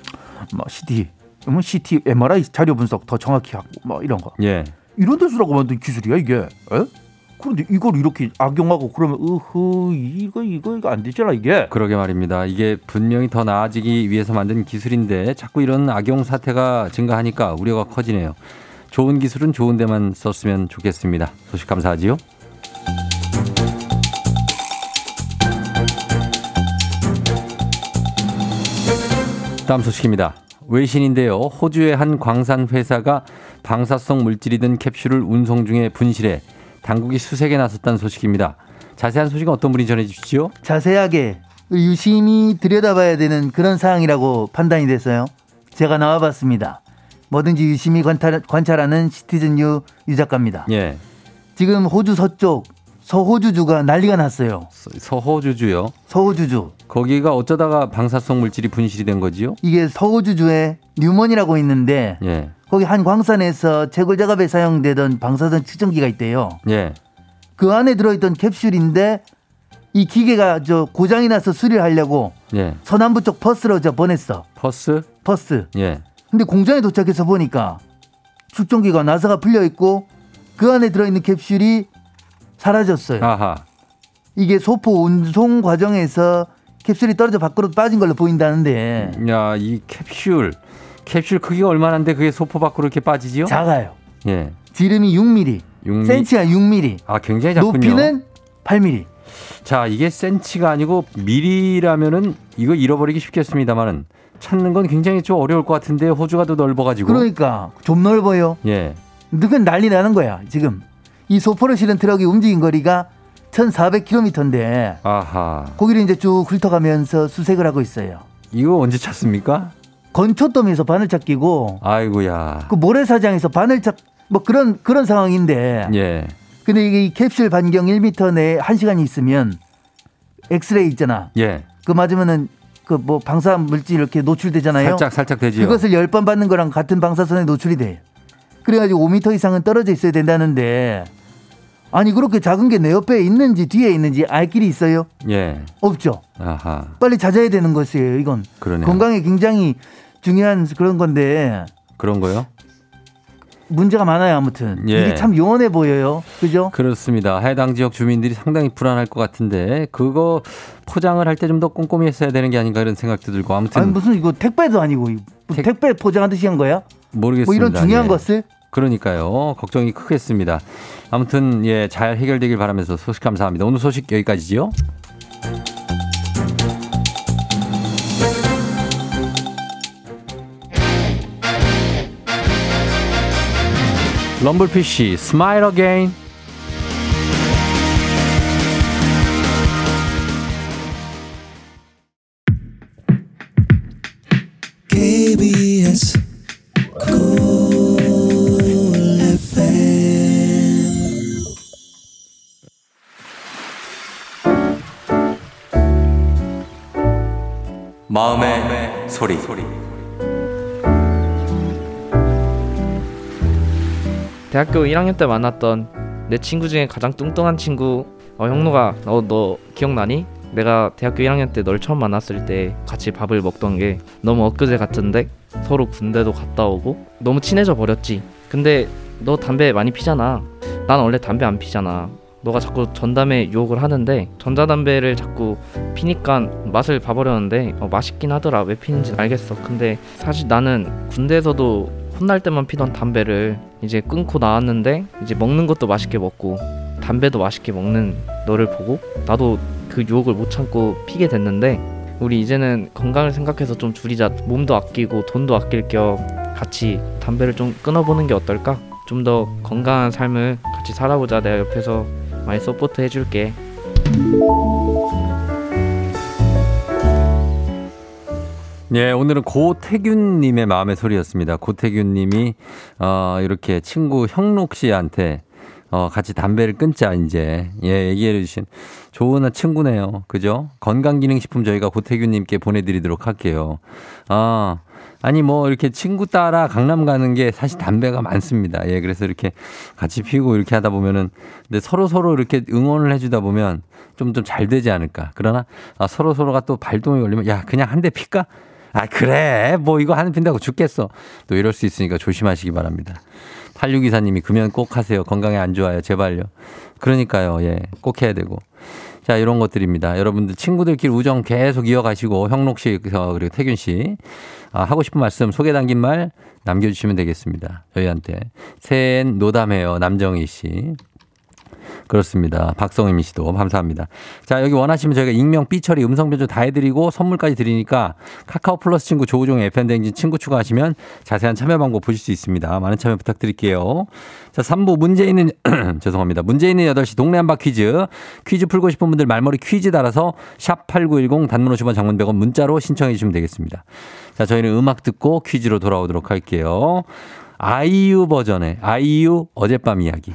뭐 CT, 뭐 CT, MRI 자료 분석 더 정확히 하고 뭐 이런 거. 예. 이런 데 쓰라고 만든 기술이야 이게. 에? 그런데 이걸 이렇게 악용하고 그러면 으흐 이거 이거 이거 안 되잖아 이게. 그러게 말입니다. 이게 분명히 더 나아지기 위해서 만든 기술인데 자꾸 이런 악용 사태가 증가하니까 우려가 커지네요. 좋은 기술은 좋은 데만 썼으면 좋겠습니다. 소식 감사하지요. 다음 소식입니다. 외신인데요. 호주의 한 광산 회사가 방사성 물질이 든 캡슐을 운송 중에 분실해 당국이 수색에 나섰다는 소식입니다. 자세한 소식은 어떤 분이 전해 주시죠? 자세하게 유심히 들여다봐야 되는 그런 사항이라고 판단이 됐어요. 제가 나와봤습니다. 뭐든지 유심히 관찰, 관찰하는 citizen 유, 유 작가입니다. 예. 지금 호주 서쪽 서호주주가 난리가 났어요. 서, 호주주요 서호주주. 거기가 어쩌다가 방사성 물질이 분실이 된 거지요? 이게 서호주주에 뉴먼이라고 있는데 예. 거기 한 광산에서 채굴 작업에 사용되던 방사선 측정기가 있대요. 예. 그 안에 들어있던 캡슐인데 이 기계가 저 고장이 나서 수리를 하려고 예. 서남부 쪽 퍼스로 저 보냈어. 퍼스? 퍼스. 예. 근데 공장에 도착해서 보니까 축전기가 나사가 풀려 있고 그 안에 들어있는 캡슐이 사라졌어요. 아하. 이게 소포 운송 과정에서 캡슐이 떨어져 밖으로 빠진 걸로 보인다는데. 야, 이 캡슐. 캡슐 크기가 얼마나인데 그게 소포 밖으로 이렇게 빠지지요? 작아요. 예. 지름이 6mm. 6mm. 센치가 6mm. 아, 굉장히 작군요. 높이는 8mm. 자, 이게 센치가 아니고 미리라면은 이거 잃어버리기 쉽겠습니다만은 찾는 건 굉장히 좀 어려울 것 같은데 호주가 더 넓어가지고. 그러니까 좀 넓어요. 예. 누군 난리 나는 거야 지금. 이 소포를 실은 트럭이 움직인 거리가 1,400km인데. 아하. 거기를 이제 쭉 훑어가면서 수색을 하고 있어요. 이거 언제 찾습니까? 건초더미에서 바늘 찾기고. 아이고야. 그 모래사장에서 바늘 찾 뭐 그런 그런 상황인데. 예. 근데 이게 이 캡슐 반경 1m 내에 1시간이 있으면 엑스레이 있잖아. 예. 그 맞으면은 그 뭐 방사 물질 이렇게 노출되잖아요. 살짝 살짝 되지 그것을 열 번 받는 거랑 같은 방사선에 노출이 돼. 그래가지고 5m 이상은 떨어져 있어야 된다는데 아니 그렇게 작은 게 내 옆에 있는지 뒤에 있는지 알 길이 있어요? 예. 없죠. 아하. 빨리 찾아야 되는 것이에요. 이건 그러네요. 건강에 굉장히 중요한 그런 건데. 그런 거요? 문제가 많아요 아무튼 예. 일이 참 요원해 보여요 그죠 그렇습니다 해당 지역 주민들이 상당히 불안할 것 같은데 그거 포장을 할 때 좀 더 꼼꼼히 했어야 되는 게 아닌가 이런 생각도 들고 아무튼 아니 무슨 이거 택배도 아니고 택... 택배 포장하듯이 한 거야 모르겠습니다 뭐 이런 중요한 예. 것을 그러니까요. 걱정이 크겠습니다. 아무튼 예 잘 해결되길 바라면서 소식 감사합니다. 오늘 소식 여기까지지요. 럼블피쉬 Smile Again 대학교 1학년 때 만났던 내 친구 중에 가장 뚱뚱한 친구. 어 형노가 너너 기억나니? 내가 대학교 1학년 때 널 처음 만났을 때 같이 밥을 먹던 게 너무 엊그제 같은데? 서로 군대도 갔다 오고? 너무 친해져 버렸지. 근데 너 담배 많이 피잖아. 난 원래 담배 안 피잖아. 너가 자꾸 전담에 유혹을 하는데 전자담배를 자꾸 피니까 맛을 봐버렸는데 어, 맛있긴 하더라. 왜 피는지 알겠어. 근데 사실 나는 군대에서도 혼날 때만 피던 담배를 이제 끊고 나왔는데 이제 먹는 것도 맛있게 먹고 담배도 맛있게 먹는 너를 보고 나도 그 유혹을 못 참고 피게 됐는데 우리 이제는 건강을 생각해서 좀 줄이자 몸도 아끼고 돈도 아낄 겸 같이 담배를 좀 끊어보는 게 어떨까? 좀 더 건강한 삶을 같이 살아보자. 내가 옆에서 많이 support 해줄게. 예, 오늘은 고태균님의 마음의 소리였습니다. 고태균님이 어, 이렇게 친구 형록 씨한테 어, 같이 담배를 끊자, 이제. 예, 얘기해 주신 좋은 친구네요. 그죠? 건강기능식품 저희가 고태균님께 보내드리도록 할게요. 아, 아니, 뭐, 이렇게 친구 따라 강남 가는 게 사실 담배가 많습니다. 예, 그래서 이렇게 같이 피고 이렇게 하다 보면은, 근데 서로 서로 이렇게 응원을 해주다 보면 좀 좀 잘 되지 않을까. 그러나, 아, 서로 서로가 또 발동이 걸리면, 야, 그냥 한대 필까? 아, 그래. 뭐 이거 하는 핀다고 죽겠어. 또 이럴 수 있으니까 조심하시기 바랍니다. 8624님이 금연 꼭 하세요. 건강에 안 좋아요. 제발요. 그러니까요. 예. 꼭 해야 되고. 자, 이런 것들입니다. 여러분들 친구들끼리 우정 계속 이어가시고 형록 씨 그리고 태균 씨 아, 하고 싶은 말씀 소개 담긴 말 남겨주시면 되겠습니다. 저희한테 새해엔 노담해요. 남정희 씨. 그렇습니다. 박성임 씨도 감사합니다. 자, 여기 원하시면 저희가 익명, 삐처리, 음성 변조 다 해드리고 선물까지 드리니까 카카오 플러스 친구 조우종 FM대행진 친구 추가하시면 자세한 참여 방법 보실 수 있습니다. 많은 참여 부탁드릴게요. 자, 3부 문제 있는, *clears throat* 죄송합니다. 문제 있는 8시 동네 한바 퀴즈. 퀴즈 풀고 싶은 분들 말머리 퀴즈 달아서 샵8910 단문 50원 장문 100원 문자로 신청해 주시면 되겠습니다. 자, 저희는 음악 듣고 퀴즈로 돌아오도록 할게요. 아이유 버전의 아이유 어젯밤 이야기.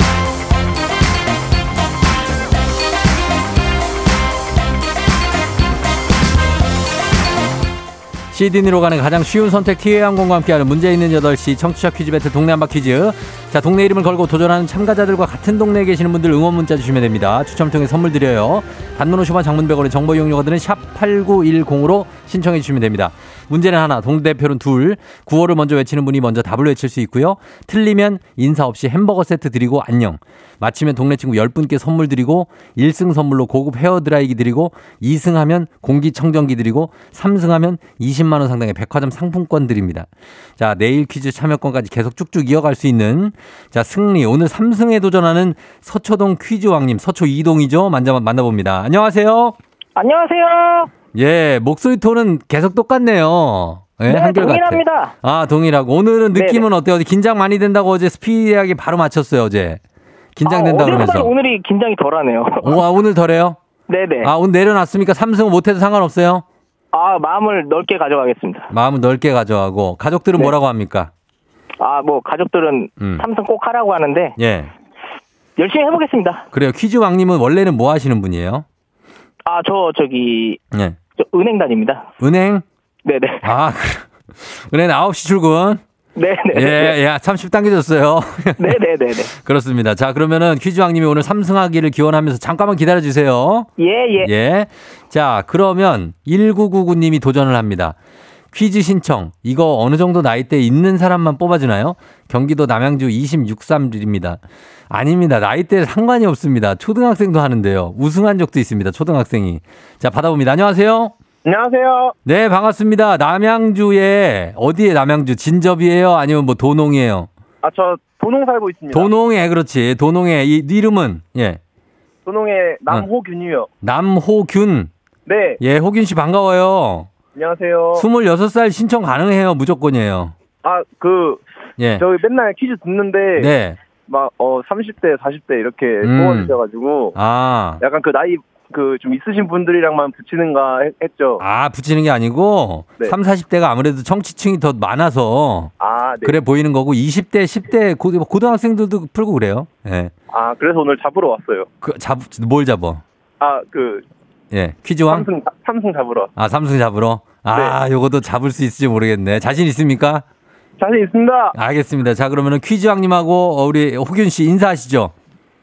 시드니로 가는 가장 쉬운 선택 티웨이항공과 함께하는 문제 있는 8시 청취자 퀴즈 배틀 동네 한바 퀴즈. 자 동네 이름을 걸고 도전하는 참가자들과 같은 동네에 계시는 분들 응원 문자 주시면 됩니다. 추첨을 통해 선물 드려요. 단문 50원 장문 100원의 정보 이용료가 드는 샵 8910으로 신청해 주시면 됩니다 문제는 하나 동대표는 둘 구호를 먼저 외치는 분이 먼저 답을 외칠 수 있고요 틀리면 인사 없이 햄버거 세트 드리고 안녕 마치면 동네 친구 10분께 선물 드리고 1승 선물로 고급 헤어드라이기 드리고 2승 하면 공기청정기 드리고 3승 하면 20만 원 상당의 백화점 상품권 드립니다. 자, 내일 퀴즈 참여권까지 계속 쭉쭉 이어갈 수 있는 자, 승리 오늘 3승에 도전하는 서초동 퀴즈 왕님 서초 이동이죠. 만나 만나봅니다. 안녕하세요. 안녕하세요. 예, 목소리 톤은 계속 똑같네요. 네, 네 동일합니다. 같아. 아, 동일하고. 오늘은 느낌은 네네. 어때요? 긴장 많이 된다고 어제 스피디하게 바로 맞췄어요, 어제. 긴장된다 아, 그러면서. 오늘이 긴장이 덜하네요. 오, 아, 오늘 덜해요? 네네. 아, 오늘 내려놨습니까? 삼승 못해도 상관없어요? 아, 마음을 넓게 가져가겠습니다. 마음을 넓게 가져가고. 가족들은 네. 뭐라고 합니까? 아, 뭐, 가족들은 음. 삼승 꼭 하라고 하는데. 예. 열심히 해보겠습니다. 그래요. 퀴즈 왕님은 원래는 뭐 하시는 분이에요? 아, 저, 저기. 예. 저 은행 다닙니다. 은행? 네 네. 아, 은행 9시 출근? 네네. 예, 예, 30 당겨졌어요. *laughs* 네네네네. 그렇습니다. 자, 그러면은 퀴즈왕님이 오늘 삼승하기를 기원하면서 잠깐만 기다려주세요. 예, 예. 예. 자, 그러면 1999님이 도전을 합니다. 퀴즈 신청. 이거 어느 정도 나이대 있는 사람만 뽑아주나요? 경기도 남양주 26삼입니다. 아닙니다. 나이대 상관이 없습니다. 초등학생도 하는데요. 우승한 적도 있습니다. 초등학생이. 자, 받아봅니다. 안녕하세요. 안녕하세요. 네, 반갑습니다. 남양주에 어디에 남양주 진접이에요? 아니면 뭐 도농이에요? 아, 저 도농 살고 있습니다. 도농에 그렇지. 도농에 이 이름은 예. 남호균이요. 어. 남호균. 네. 예, 호균 씨 반가워요. 안녕하세요. 26살 신청 가능해요. 무조건이에요. 아, 그 예. 저희 맨날 퀴즈 듣는데 네. 막 어 30대, 40대 이렇게 음. 뽑아주셔 가지고 아. 약간 그 나이 그 좀 있으신 분들이랑만 붙이는가 했 죠. 아, 붙이는 게 아니고 네. 3, 40대가 아무래도 청취층이 더 많아서 아, 네. 그래 보이는 거고 20대, 10대 고등학생들도 풀고 그래요. 예. 네. 아, 그래서 오늘 잡으러 왔어요. 그 잡 뭘 잡어? 아, 그. 예, 퀴즈왕? 삼승, 삼승 잡으러. 아, 삼승 잡으러? 아, 네. 요것도 잡을 수 있을지 모르겠네. 자신 있습니까? 자신 있습니다. 알겠습니다. 자, 그러면은 퀴즈왕님하고 우리 호균 씨 인사하시죠.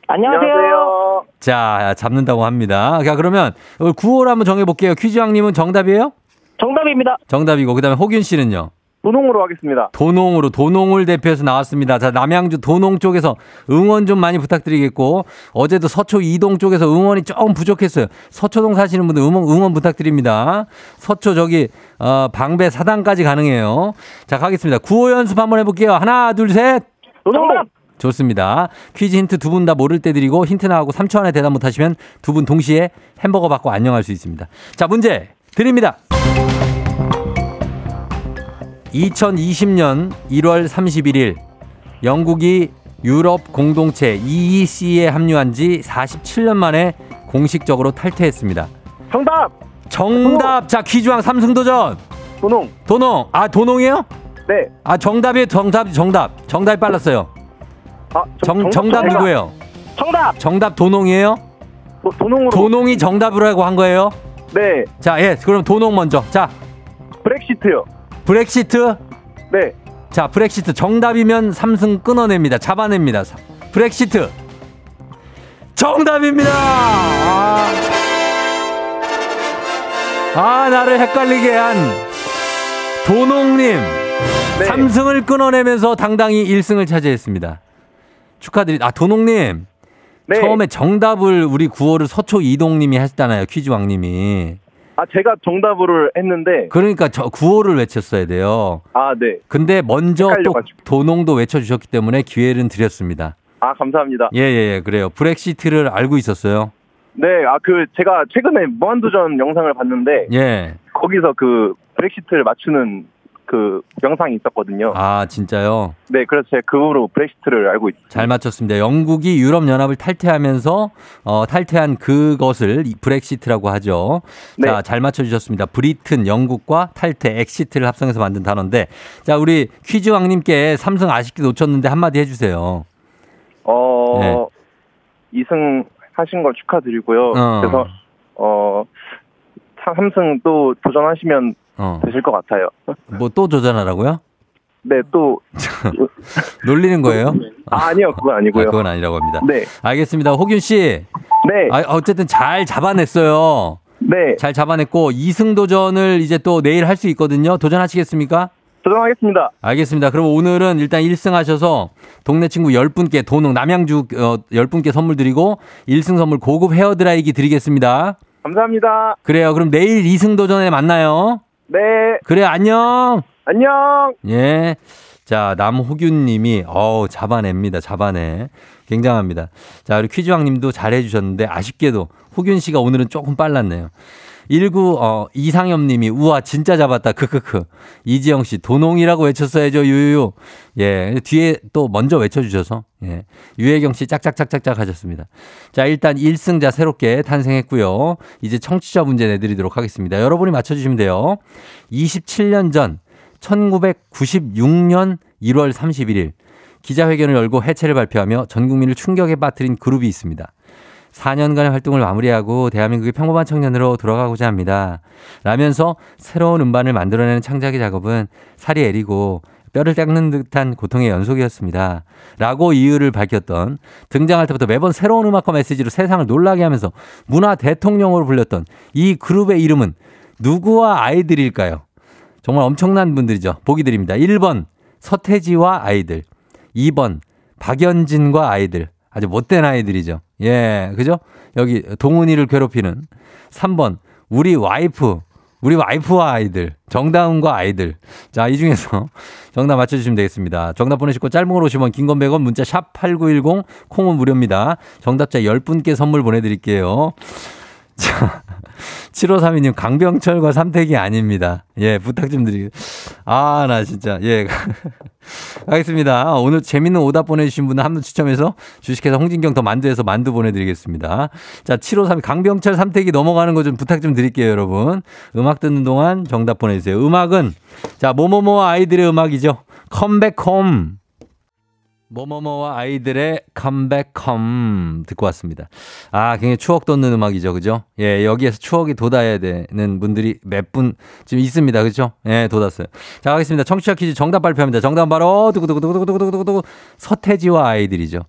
안녕하세요. 자, 잡는다고 합니다. 자, 그러면 9월 한번 정해볼게요. 퀴즈왕님은 정답이에요? 정답입니다. 정답이고, 그 다음에 호균 씨는요? 도농으로 하겠습니다. 도농으로 도농을 대표해서 나왔습니다. 자 남양주 도농 쪽에서 응원 좀 많이 부탁드리겠고 어제도 서초 이동 쪽에서 응원이 조금 부족했어요. 서초동 사시는 분들 응원, 응원 부탁드립니다. 서초 저기 어, 방배 사당까지 가능해요. 자 가겠습니다. 구호 연습 한번 해볼게요. 하나 둘 셋. 도농. 좋습니다. 퀴즈 힌트 두 분 다 모를 때 드리고 힌트 나하고 3초 안에 대답 못하시면 두 분 동시에 햄버거 받고 안녕할 수 있습니다. 자 문제 드립니다. 2020년 1월 31일 영국이 유럽 공동체 EEC에 합류한 지 47년 만에 공식적으로 탈퇴했습니다. 정답! 정답! 도농. 자, 퀴즈왕 삼승도전! 도농. 도농. 아, 도농이에요? 네. 아, 정답이 정답, 정답. 정답이 빨랐어요. 아, 정, 정답, 정답 누구예요? 정답! 정답 도농이에요? 도, 도농으로. 도농이 정답으로 한 거예요? 네. 자, 예, 그럼 도농 먼저. 자. 브렉시트요. 브렉시트? 네. 자, 브렉시트 정답이면 삼승 끊어냅니다. 잡아냅니다. 브렉시트. 정답입니다. 아, 아 나를 헷갈리게 한 도농님. 네. 삼승을 끊어내면서 당당히 1승을 차지했습니다. 축하드립니다. 아, 도농님. 네. 처음에 정답을 우리 구호를 서초 이동님이 하셨잖아요. 퀴즈왕님이. 아, 제가 정답을 했는데. 그러니까 저 구호를 외쳤어야 돼요. 아, 네. 근데 먼저 또 도농도 외쳐주셨기 때문에 기회를 드렸습니다. 아, 감사합니다. 예, 예, 예, 그래요. 브렉시트를 알고 있었어요? 네, 아, 그, 제가 최근에 무한도전 영상을 봤는데. 예. 거기서 그 브렉시트를 맞추는 그 영상이 있었거든요. 아 진짜요? 네, 그래서 제가 그 후로 브렉시트를 알고 있습니다. 잘 맞췄습니다. 영국이 유럽 연합을 탈퇴하면서 어, 탈퇴한 그것을 브렉시트라고 하죠. 네. 자, 잘 맞춰주셨습니다. Britain, 영국과 탈퇴, exit를 합성해서 만든 단어인데, 자 우리 퀴즈 왕님께 삼성 아쉽게 놓쳤는데 한마디 해주세요. 어, 네. 2승 하신 걸 축하드리고요. 어. 그래서 어. 삼승 또 도전하시면 어. 되실 것 같아요. 뭐또 도전하라고요? 네, 또 *laughs* 놀리는 거예요? 아, 아니요, 그건 아니고요. 아, 그건 아니라고 합니다. 네, 알겠습니다. 호균 씨. 네. 아, 어쨌든 잘 잡아냈어요. 네. 잘 잡아냈고 2승 도전을 이제 또 내일 할 수 있거든요. 도전하시겠습니까? 도전하겠습니다. 알겠습니다. 그럼 오늘은 일단 1승 하셔서 동네 친구 10분께 도농 남양주 어, 10분께 선물 드리고 1승 선물 고급 헤어드라이기 드리겠습니다. 감사합니다. 그래요. 그럼 내일 2승 도전에 만나요. 네. 그래, 안녕. 안녕. 예. 자, 남호균 님이, 어우, 잡아냅니다. 잡아내. 굉장합니다. 자, 우리 퀴즈왕 님도 잘해주셨는데, 아쉽게도 호균 씨가 오늘은 조금 빨랐네요. 19, 어, 이상엽 님이, 우와, 진짜 잡았다. 크크크. 이지영 씨, 도농이라고 외쳤어야죠. 유유유. 예. 뒤에 또 먼저 외쳐 주셔서, 예. 유혜경 씨 짝짝짝짝짝 하셨습니다. 자, 일단 1승자 새롭게 탄생했고요. 이제 청취자 문제 내드리도록 하겠습니다. 여러분이 맞춰 주시면 돼요. 27년 전, 1996년 1월 31일, 기자회견을 열고 해체를 발표하며 전 국민을 충격에 빠뜨린 그룹이 있습니다. 4년간의 활동을 마무리하고 대한민국의 평범한 청년으로 돌아가고자 합니다. 라면서 새로운 음반을 만들어내는 창작의 작업은 살이 애리고 뼈를 닦는 듯한 고통의 연속이었습니다. 라고 이유를 밝혔던 등장할 때부터 매번 새로운 음악과 메시지로 세상을 놀라게 하면서 문화 대통령으로 불렸던 이 그룹의 이름은 누구와 아이들일까요? 정말 엄청난 분들이죠. 보기 드립니다. 1번 서태지와 아이들. 2번 박연진과 아이들. 아주 못된 아이들이죠. 예, 그죠? 여기 동훈이를 괴롭히는 3번 우리 와이프 우리 와이프와 아이들, 정다은과 아이들. 자, 이 중에서 *laughs* 정답 맞춰주시면 되겠습니다. 정답 보내시고 짧은 걸 오시면 긴건 100원 문자 샵 8910 콩은 무료입니다. 정답자 10분께 선물 보내드릴게요. *laughs* 자, 7532님, 강병철과 삼택이 아닙니다. 예, 부탁 좀 드리고. 아, 나 진짜, 예. *laughs* 가겠습니다. 오늘 재밌는 오답 보내주신 분은 한분 추첨해서 주식회사 홍진경 더 만두에서 만두 보내드리겠습니다. 자, 7532, 강병철 삼택이 넘어가는 거 좀 부탁 좀 드릴게요, 여러분. 음악 듣는 동안 정답 보내주세요. 음악은, 자, 모모모 아이들의 음악이죠. 컴백홈. 뭐뭐뭐와 아이들의 컴백컴 듣고 왔습니다. 아, 굉장히 추억 돋는 음악이죠. 그죠? 예, 여기에서 추억이 돋아야 되는 분들이 몇 분 지금 있습니다. 그죠? 예, 돋았어요. 자, 가겠습니다. 청취자 퀴즈 정답 발표합니다. 정답 바로 두구두구두구두구두구두구 서태지와 아이들이죠.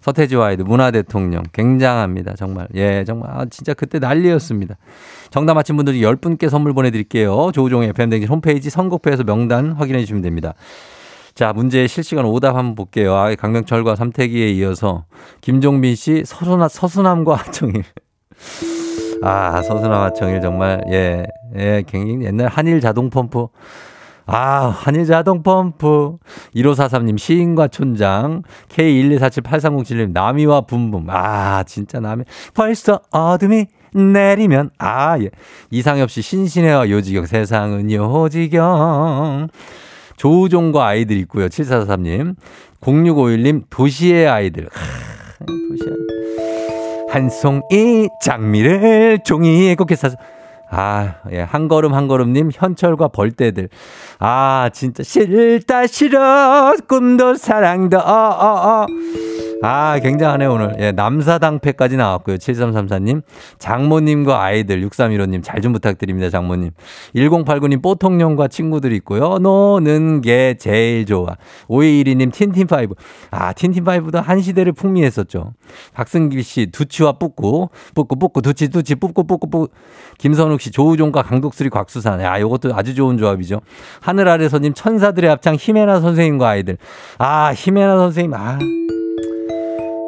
서태지와 아이들 문화 대통령 굉장합니다. 정말. 예, 정말 아, 진짜 그때 난리였습니다. 정답 맞힌 분들 10분께 선물 보내 드릴게요. 조우종의 팬댕진 홈페이지 선곡표에서 명단 확인해 주시면 됩니다. 자, 문제 실시간 오답 한번 볼게요. 아, 강명철과 삼태기에 이어서 김종민 씨 서수남, 서수남과 하청일. 아, 서수남 하청일 정말 예, 예, 굉장히 옛날 한일 자동 펌프. 아, 한일 자동 펌프. 1543님, 시인과 촌장. K124783071님, 나미와 붐붐. 아, 진짜 나미. 벌써 어둠이 내리면. 아, 예. 이상엽 씨, 신신해와 요지경. 세상은 요지경. 조우종과 아이들 있고요. 7443님. 0651님, 도시의 아이들. 아, 도시의 아이들. 한 송이 장미를 종이에 곱게 싸서. 아, 예. 한 걸음 한 걸음님, 현철과 벌떼들. 아, 진짜 싫다, 싫어. 꿈도 사랑도, 어, 어, 어. 아, 굉장하네, 오늘. 예, 남사당패까지 나왔고요. 7334님. 장모님과 아이들, 6315님. 잘 좀 부탁드립니다, 장모님. 1089님, 뽀통령과 친구들이 있고요. 노는 게 제일 좋아. 5212님, 틴틴파이브. 아, 틴틴파이브도 한 시대를 풍미했었죠. 박승기 씨, 두치와 뿌꾸. 뿌꾸, 뿌꾸, 두치, 두치, 뿌꾸, 뿌꾸, 뿌꾸. 김선욱 씨, 조우종과 강독수리 곽수산. 아, 요것도 아주 좋은 조합이죠. 하늘 아래서님, 천사들의 합창, 히메나 선생님과 아이들. 아, 히메나 선생님, 아.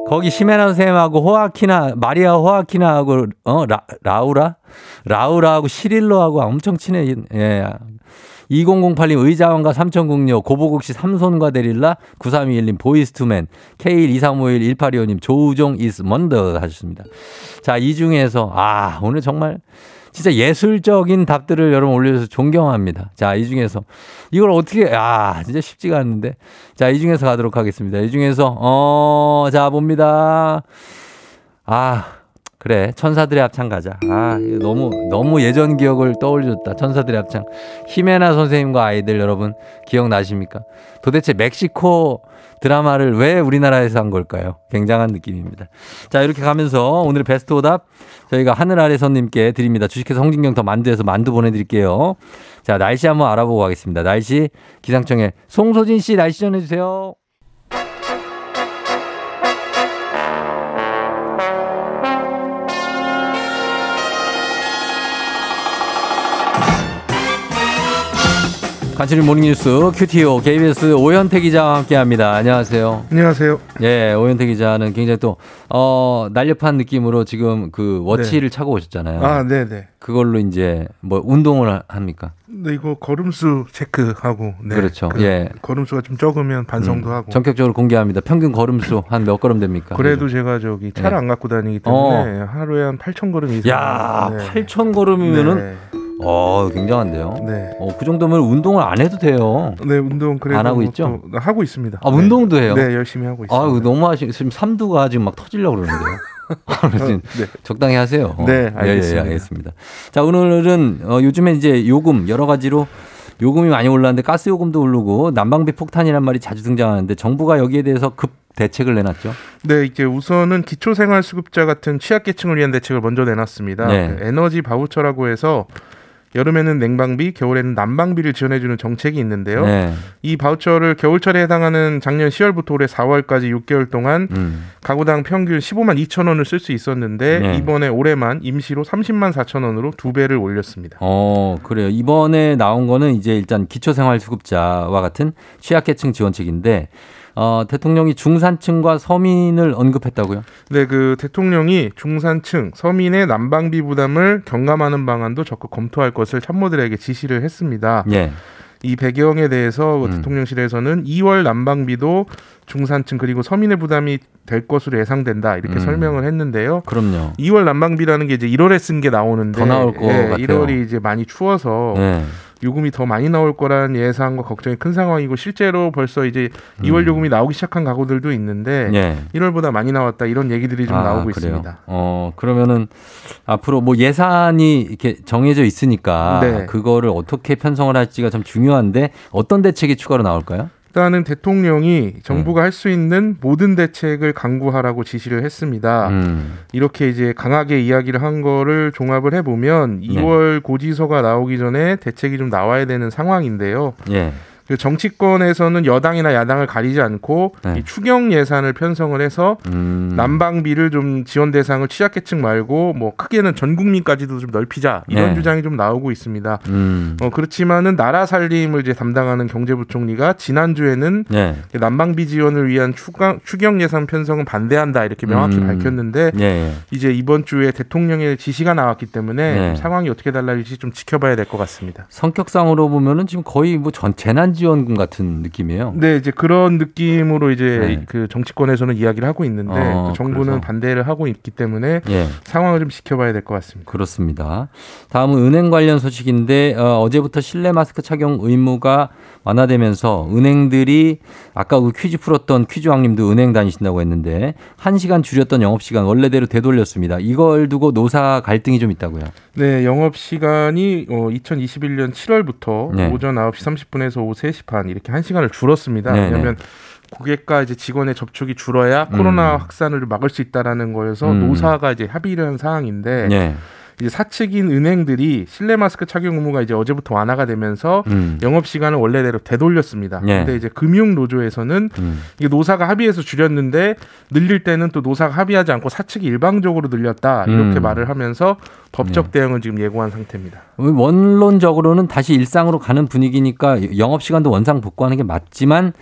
거기 시메나 선생님하고 호아키나 마리아 호아키나하고 어 라, 라우라 라우라하고 시릴로하고 엄청 친해. 예. 2008님 의자왕과 삼천국녀 고보국시 삼손과 데릴라 9321님 보이스투맨 K12351 1825님 조우종 이스 먼더 하셨습니다. 자, 이 중에서 아, 오늘 정말 진짜 예술적인 답들을 여러분 올려주셔서 존경합니다. 자, 이 중에서 이걸 어떻게, 아, 진짜 쉽지가 않는데. 자, 이 중에서 가도록 하겠습니다. 이 중에서, 어, 자, 봅니다. 아, 그래. 천사들의 합창 가자. 아, 너무, 너무 예전 기억을 떠올려줬다. 천사들의 합창. 히메나 선생님과 아이들 여러분 기억나십니까? 도대체 멕시코 드라마를 왜 우리나라에서 한 걸까요? 굉장한 느낌입니다. 자, 이렇게 가면서 오늘 베스트 오답 저희가 하늘 아래 선님께 드립니다. 주식회사 홍진경 더 만두에서 만두 보내드릴게요. 자, 날씨 한번 알아보고 가겠습니다. 날씨 기상청에 송소진 씨 날씨 전해주세요. 간추린 morning 뉴스 큐티오 KBS 오현태 기자와 함께합니다. 안녕하세요. 안녕하세요. 예, 오현태 기자는 굉장히 또 어, 날렵한 느낌으로 지금 그 watch를 네. 차고 오셨잖아요. 아, 네, 네. 그걸로 이제 뭐 운동을 합니까? 네, 이거 걸음수 체크하고 네. 그렇죠. 그 예. 걸음수가 좀 적으면 반성도 음, 하고. 전격적으로 공개합니다. 평균 걸음수 한 몇 걸음 됩니까? 그래도 그죠? 제가 저기 차를 네. 안 갖고 다니기 때문에 어. 하루에 한 8천 걸음 이상. 야, 네. 8천 걸음이면은 네. 어, 굉장한데요. 네. 어, 그 정도면 운동을 안 해도 돼요. 네, 운동 그래도 안 하고 있죠? 하고 있습니다. 아, 운동도 해요? 네, 열심히 하고 있습니다. 아, 너무 하시 지금 삼두가 지금 막 터지려고 그러는데요. *laughs* 아, 네. 적당히 하세요. 네, 알겠습니다. 예, 예, 알겠습니다. 자, 오늘은 어, 요즘에 이제 요금 여러 가지로 요금이 많이 올랐는데 가스 요금도 오르고 난방비 폭탄이란 말이 자주 등장하는데 정부가 여기에 대해서 급 대책을 내놨죠. 네, 이게 우선은 기초생활수급자 같은 취약계층을 위한 대책을 먼저 내놨습니다. 네. 그 에너지 바우처라고 해서 여름에는 냉방비, 겨울에는 난방비를 지원해주는 정책이 있는데요. 네. 이 바우처를 겨울철에 해당하는 작년 10월부터 올해 4월까지 6개월 동안 음. 가구당 평균 15만 2천 원을 쓸 수 있었는데 네. 이번에 올해만 임시로 30만 4천 원으로 두 배를 올렸습니다. 어, 그래요. 이번에 나온 거는 이제 일단 기초생활수급자와 같은 취약계층 지원책인데 어, 대통령이 중산층과 서민을 언급했다고요? 네, 그 대통령이 중산층, 서민의 난방비 부담을 경감하는 방안도 적극 검토할 것을 참모들에게 지시를 했습니다. 예. 이 배경에 대해서 음. 대통령실에서는 2월 난방비도 중산층 그리고 서민의 부담이 될 것으로 예상된다 이렇게 음. 설명을 했는데요. 그럼요. 2월 난방비라는 게 이제 1월에 쓴 게 나오는데 더 나올 거 예, 같아요. 1월이 이제 많이 추워서 예. 요금이 더 많이 나올 거란 예상과 걱정이 큰 상황이고 실제로 벌써 이제 음. 2월 요금이 나오기 시작한 가구들도 있는데 예. 1월보다 많이 나왔다 이런 얘기들이 좀 아, 나오고 그래요? 있습니다. 어 그러면은 앞으로 뭐 예산이 이렇게 정해져 있으니까 네. 그거를 어떻게 편성을 할지가 참 중요한데 어떤 대책이 추가로 나올까요? 일단은 대통령이 정부가 네. 할수 있는 모든 대책을 강구하라고 지시를 했습니다. 음. 이렇게 이제 강하게 이야기를 한 거를 종합을 해보면 네. 2월 고지서가 나오기 전에 대책이 좀 나와야 되는 상황인데요. 예. 그 정치권에서는 여당이나 야당을 가리지 않고 네. 이 추경 예산을 편성을 해서 음. 난방비를 좀 지원 대상을 취약계층 말고 뭐 크게는 전 국민까지도 좀 넓히자 이런 네. 주장이 좀 나오고 있습니다. 음. 어, 그렇지만은 나라 살림을 이제 담당하는 경제부총리가 지난주에는 네. 난방비 지원을 위한 추경, 추경 예산 편성은 반대한다 이렇게 명확히 음. 밝혔는데 네. 이제 이번 주에 대통령의 지시가 나왔기 때문에 네. 상황이 어떻게 달라질지 좀 지켜봐야 될 것 같습니다. 성격상으로 보면은 지금 거의 뭐 전 재난 지원금 같은 느낌이에요. 네, 이제 그런 느낌으로 이제 네. 그 정치권에서는 이야기를 하고 있는데 어, 정부는 그래서. 반대를 하고 있기 때문에 예. 상황을 좀 지켜봐야 될 것 같습니다. 그렇습니다. 다음은 은행 관련 소식인데 어, 어제부터 실내 마스크 착용 의무가 완화되면서 은행들이 아까 그 퀴즈 풀었던 퀴즈왕님도 은행 다니신다고 했는데 1시간 줄였던 영업시간 원래대로 되돌렸습니다. 이걸 두고 노사 갈등이 좀 있다고요. 네, 영업시간이 어, 2021년 7월부터 네. 오전 9시 30분에서 오후 3시 반 이렇게 1시간을 줄었습니다. 네, 네. 왜냐하면 고객과 이제 직원의 접촉이 줄어야 코로나 음. 확산을 막을 수 있다라는 거여서 음. 노사가 이제 합의를 한 사항인데 네. 이제 사측인 은행들이 실내 마스크 착용 의무가 이제 어제부터 완화가 되면서 음. 영업 시간을 원래대로 되돌렸습니다. 예. 근데 이제 금융 노조에서는 음. 이게 노사가 합의해서 줄였는데 늘릴 때는 또 노사가 합의하지 않고 사측이 일방적으로 늘렸다 이렇게 음. 말을 하면서 법적 예. 대응은 지금 예고한 상태입니다. 원론적으로는 다시 일상으로 가는 분위기니까 영업 시간도 원상 복구하는 게 맞지만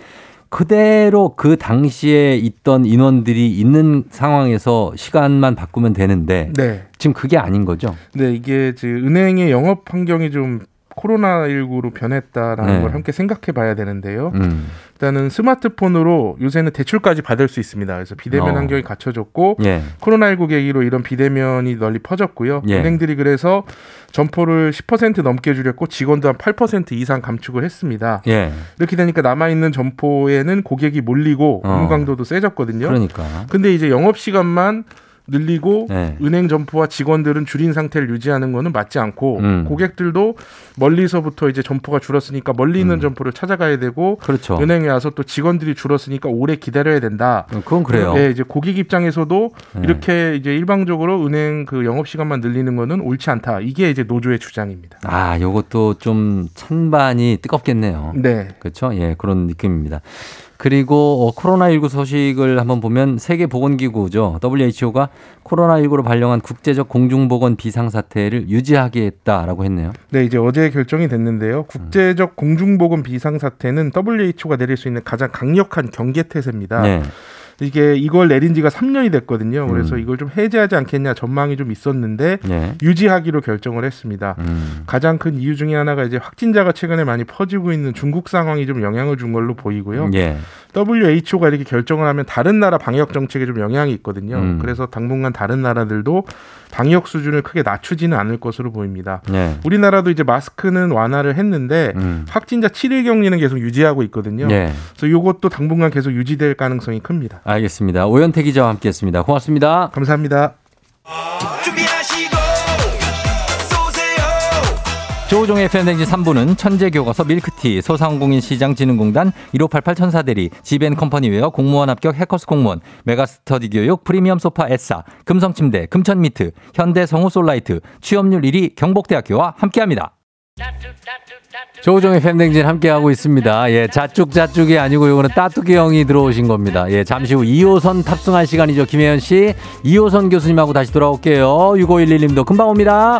그대로 그 당시에 있던 인원들이 있는 상황에서 시간만 바꾸면 되는데 네. 지금 그게 아닌 거죠? 네, 이게 은행의 영업 환경이 좀 코로나19로 변했다라는 네. 걸 함께 생각해 봐야 되는데요. 음. 일단은 스마트폰으로 요새는 대출까지 받을 수 있습니다. 그래서 비대면 어. 환경이 갖춰졌고 예. 코로나19 계기로 이런 비대면이 널리 퍼졌고요. 예. 은행들이 그래서 점포를 10% 넘게 줄였고 직원도 한 8% 이상 감축을 했습니다. 예. 이렇게 되니까 남아 있는 점포에는 고객이 몰리고 어. 업무 강도도 세졌거든요. 그러니까. 근데 이제 영업 시간만 늘리고 네. 은행 점포와 직원들은 줄인 상태를 유지하는 거는 맞지 않고 음. 고객들도 멀리서부터 이제 점포가 줄었으니까 멀리 있는 음. 점포를 찾아가야 되고 그렇죠. 은행에 와서 또 직원들이 줄었으니까 오래 기다려야 된다. 어, 그건 그래요. 네, 이제 고객 입장에서도 네. 이렇게 이제 일방적으로 은행 그 영업 시간만 늘리는 거는 옳지 않다. 이게 이제 노조의 주장입니다. 아, 요것도 좀 찬반이 뜨겁겠네요. 네. 그렇죠? 예, 그런 느낌입니다. 그리고 어, 코로나19 소식을 한번 보면 세계보건기구죠. WHO가 코로나19로 발령한 국제적 공중보건 비상사태를 유지하겠다라고 했네요. 네, 이제 어제 결정이 됐는데요. 국제적 공중보건 비상사태는 WHO가 내릴 수 있는 가장 강력한 경계태세입니다. 네. 이게 이걸 내린 지가 3년이 됐거든요. 그래서 음. 이걸 좀 해제하지 않겠냐 전망이 좀 있었는데 네. 유지하기로 결정을 했습니다. 음. 가장 큰 이유 중에 하나가 이제 확진자가 최근에 많이 퍼지고 있는 중국 상황이 좀 영향을 준 걸로 보이고요. 네. WHO가 이렇게 결정을 하면 다른 나라 방역 정책에 좀 영향이 있거든요. 음. 그래서 당분간 다른 나라들도 방역 수준을 크게 낮추지는 않을 것으로 보입니다. 네. 우리나라도 이제 마스크는 완화를 했는데 음. 확진자 7일 격리는 계속 유지하고 있거든요. 네. 그래서 이것도 당분간 계속 유지될 가능성이 큽니다. 알겠습니다. 오현태 기자와 함께했습니다. 고맙습니다. 감사합니다. 조우종의 FM대행진 3부는 천재교과서 밀크티, 소상공인 시장진흥공단 1588 천사대리, 지벤컴퍼니웨어 공무원 합격 해커스 공무원, 메가스터디 교육 프리미엄 소파 에싸, 금성침대, 금천미트, 현대성우 솔라이트, 취업률 1위 경복대학교와 함께합니다. 조우종의 팬댕진 함께하고 있습니다. 예, 자쭉자쭉이 아니고 요거는 따뚜기 형이 들어오신 겁니다. 예, 잠시 후 2호선 탑승할 시간이죠. 김혜연 씨. 2호선 교수님하고 다시 돌아올게요. 6511님도 금방 옵니다.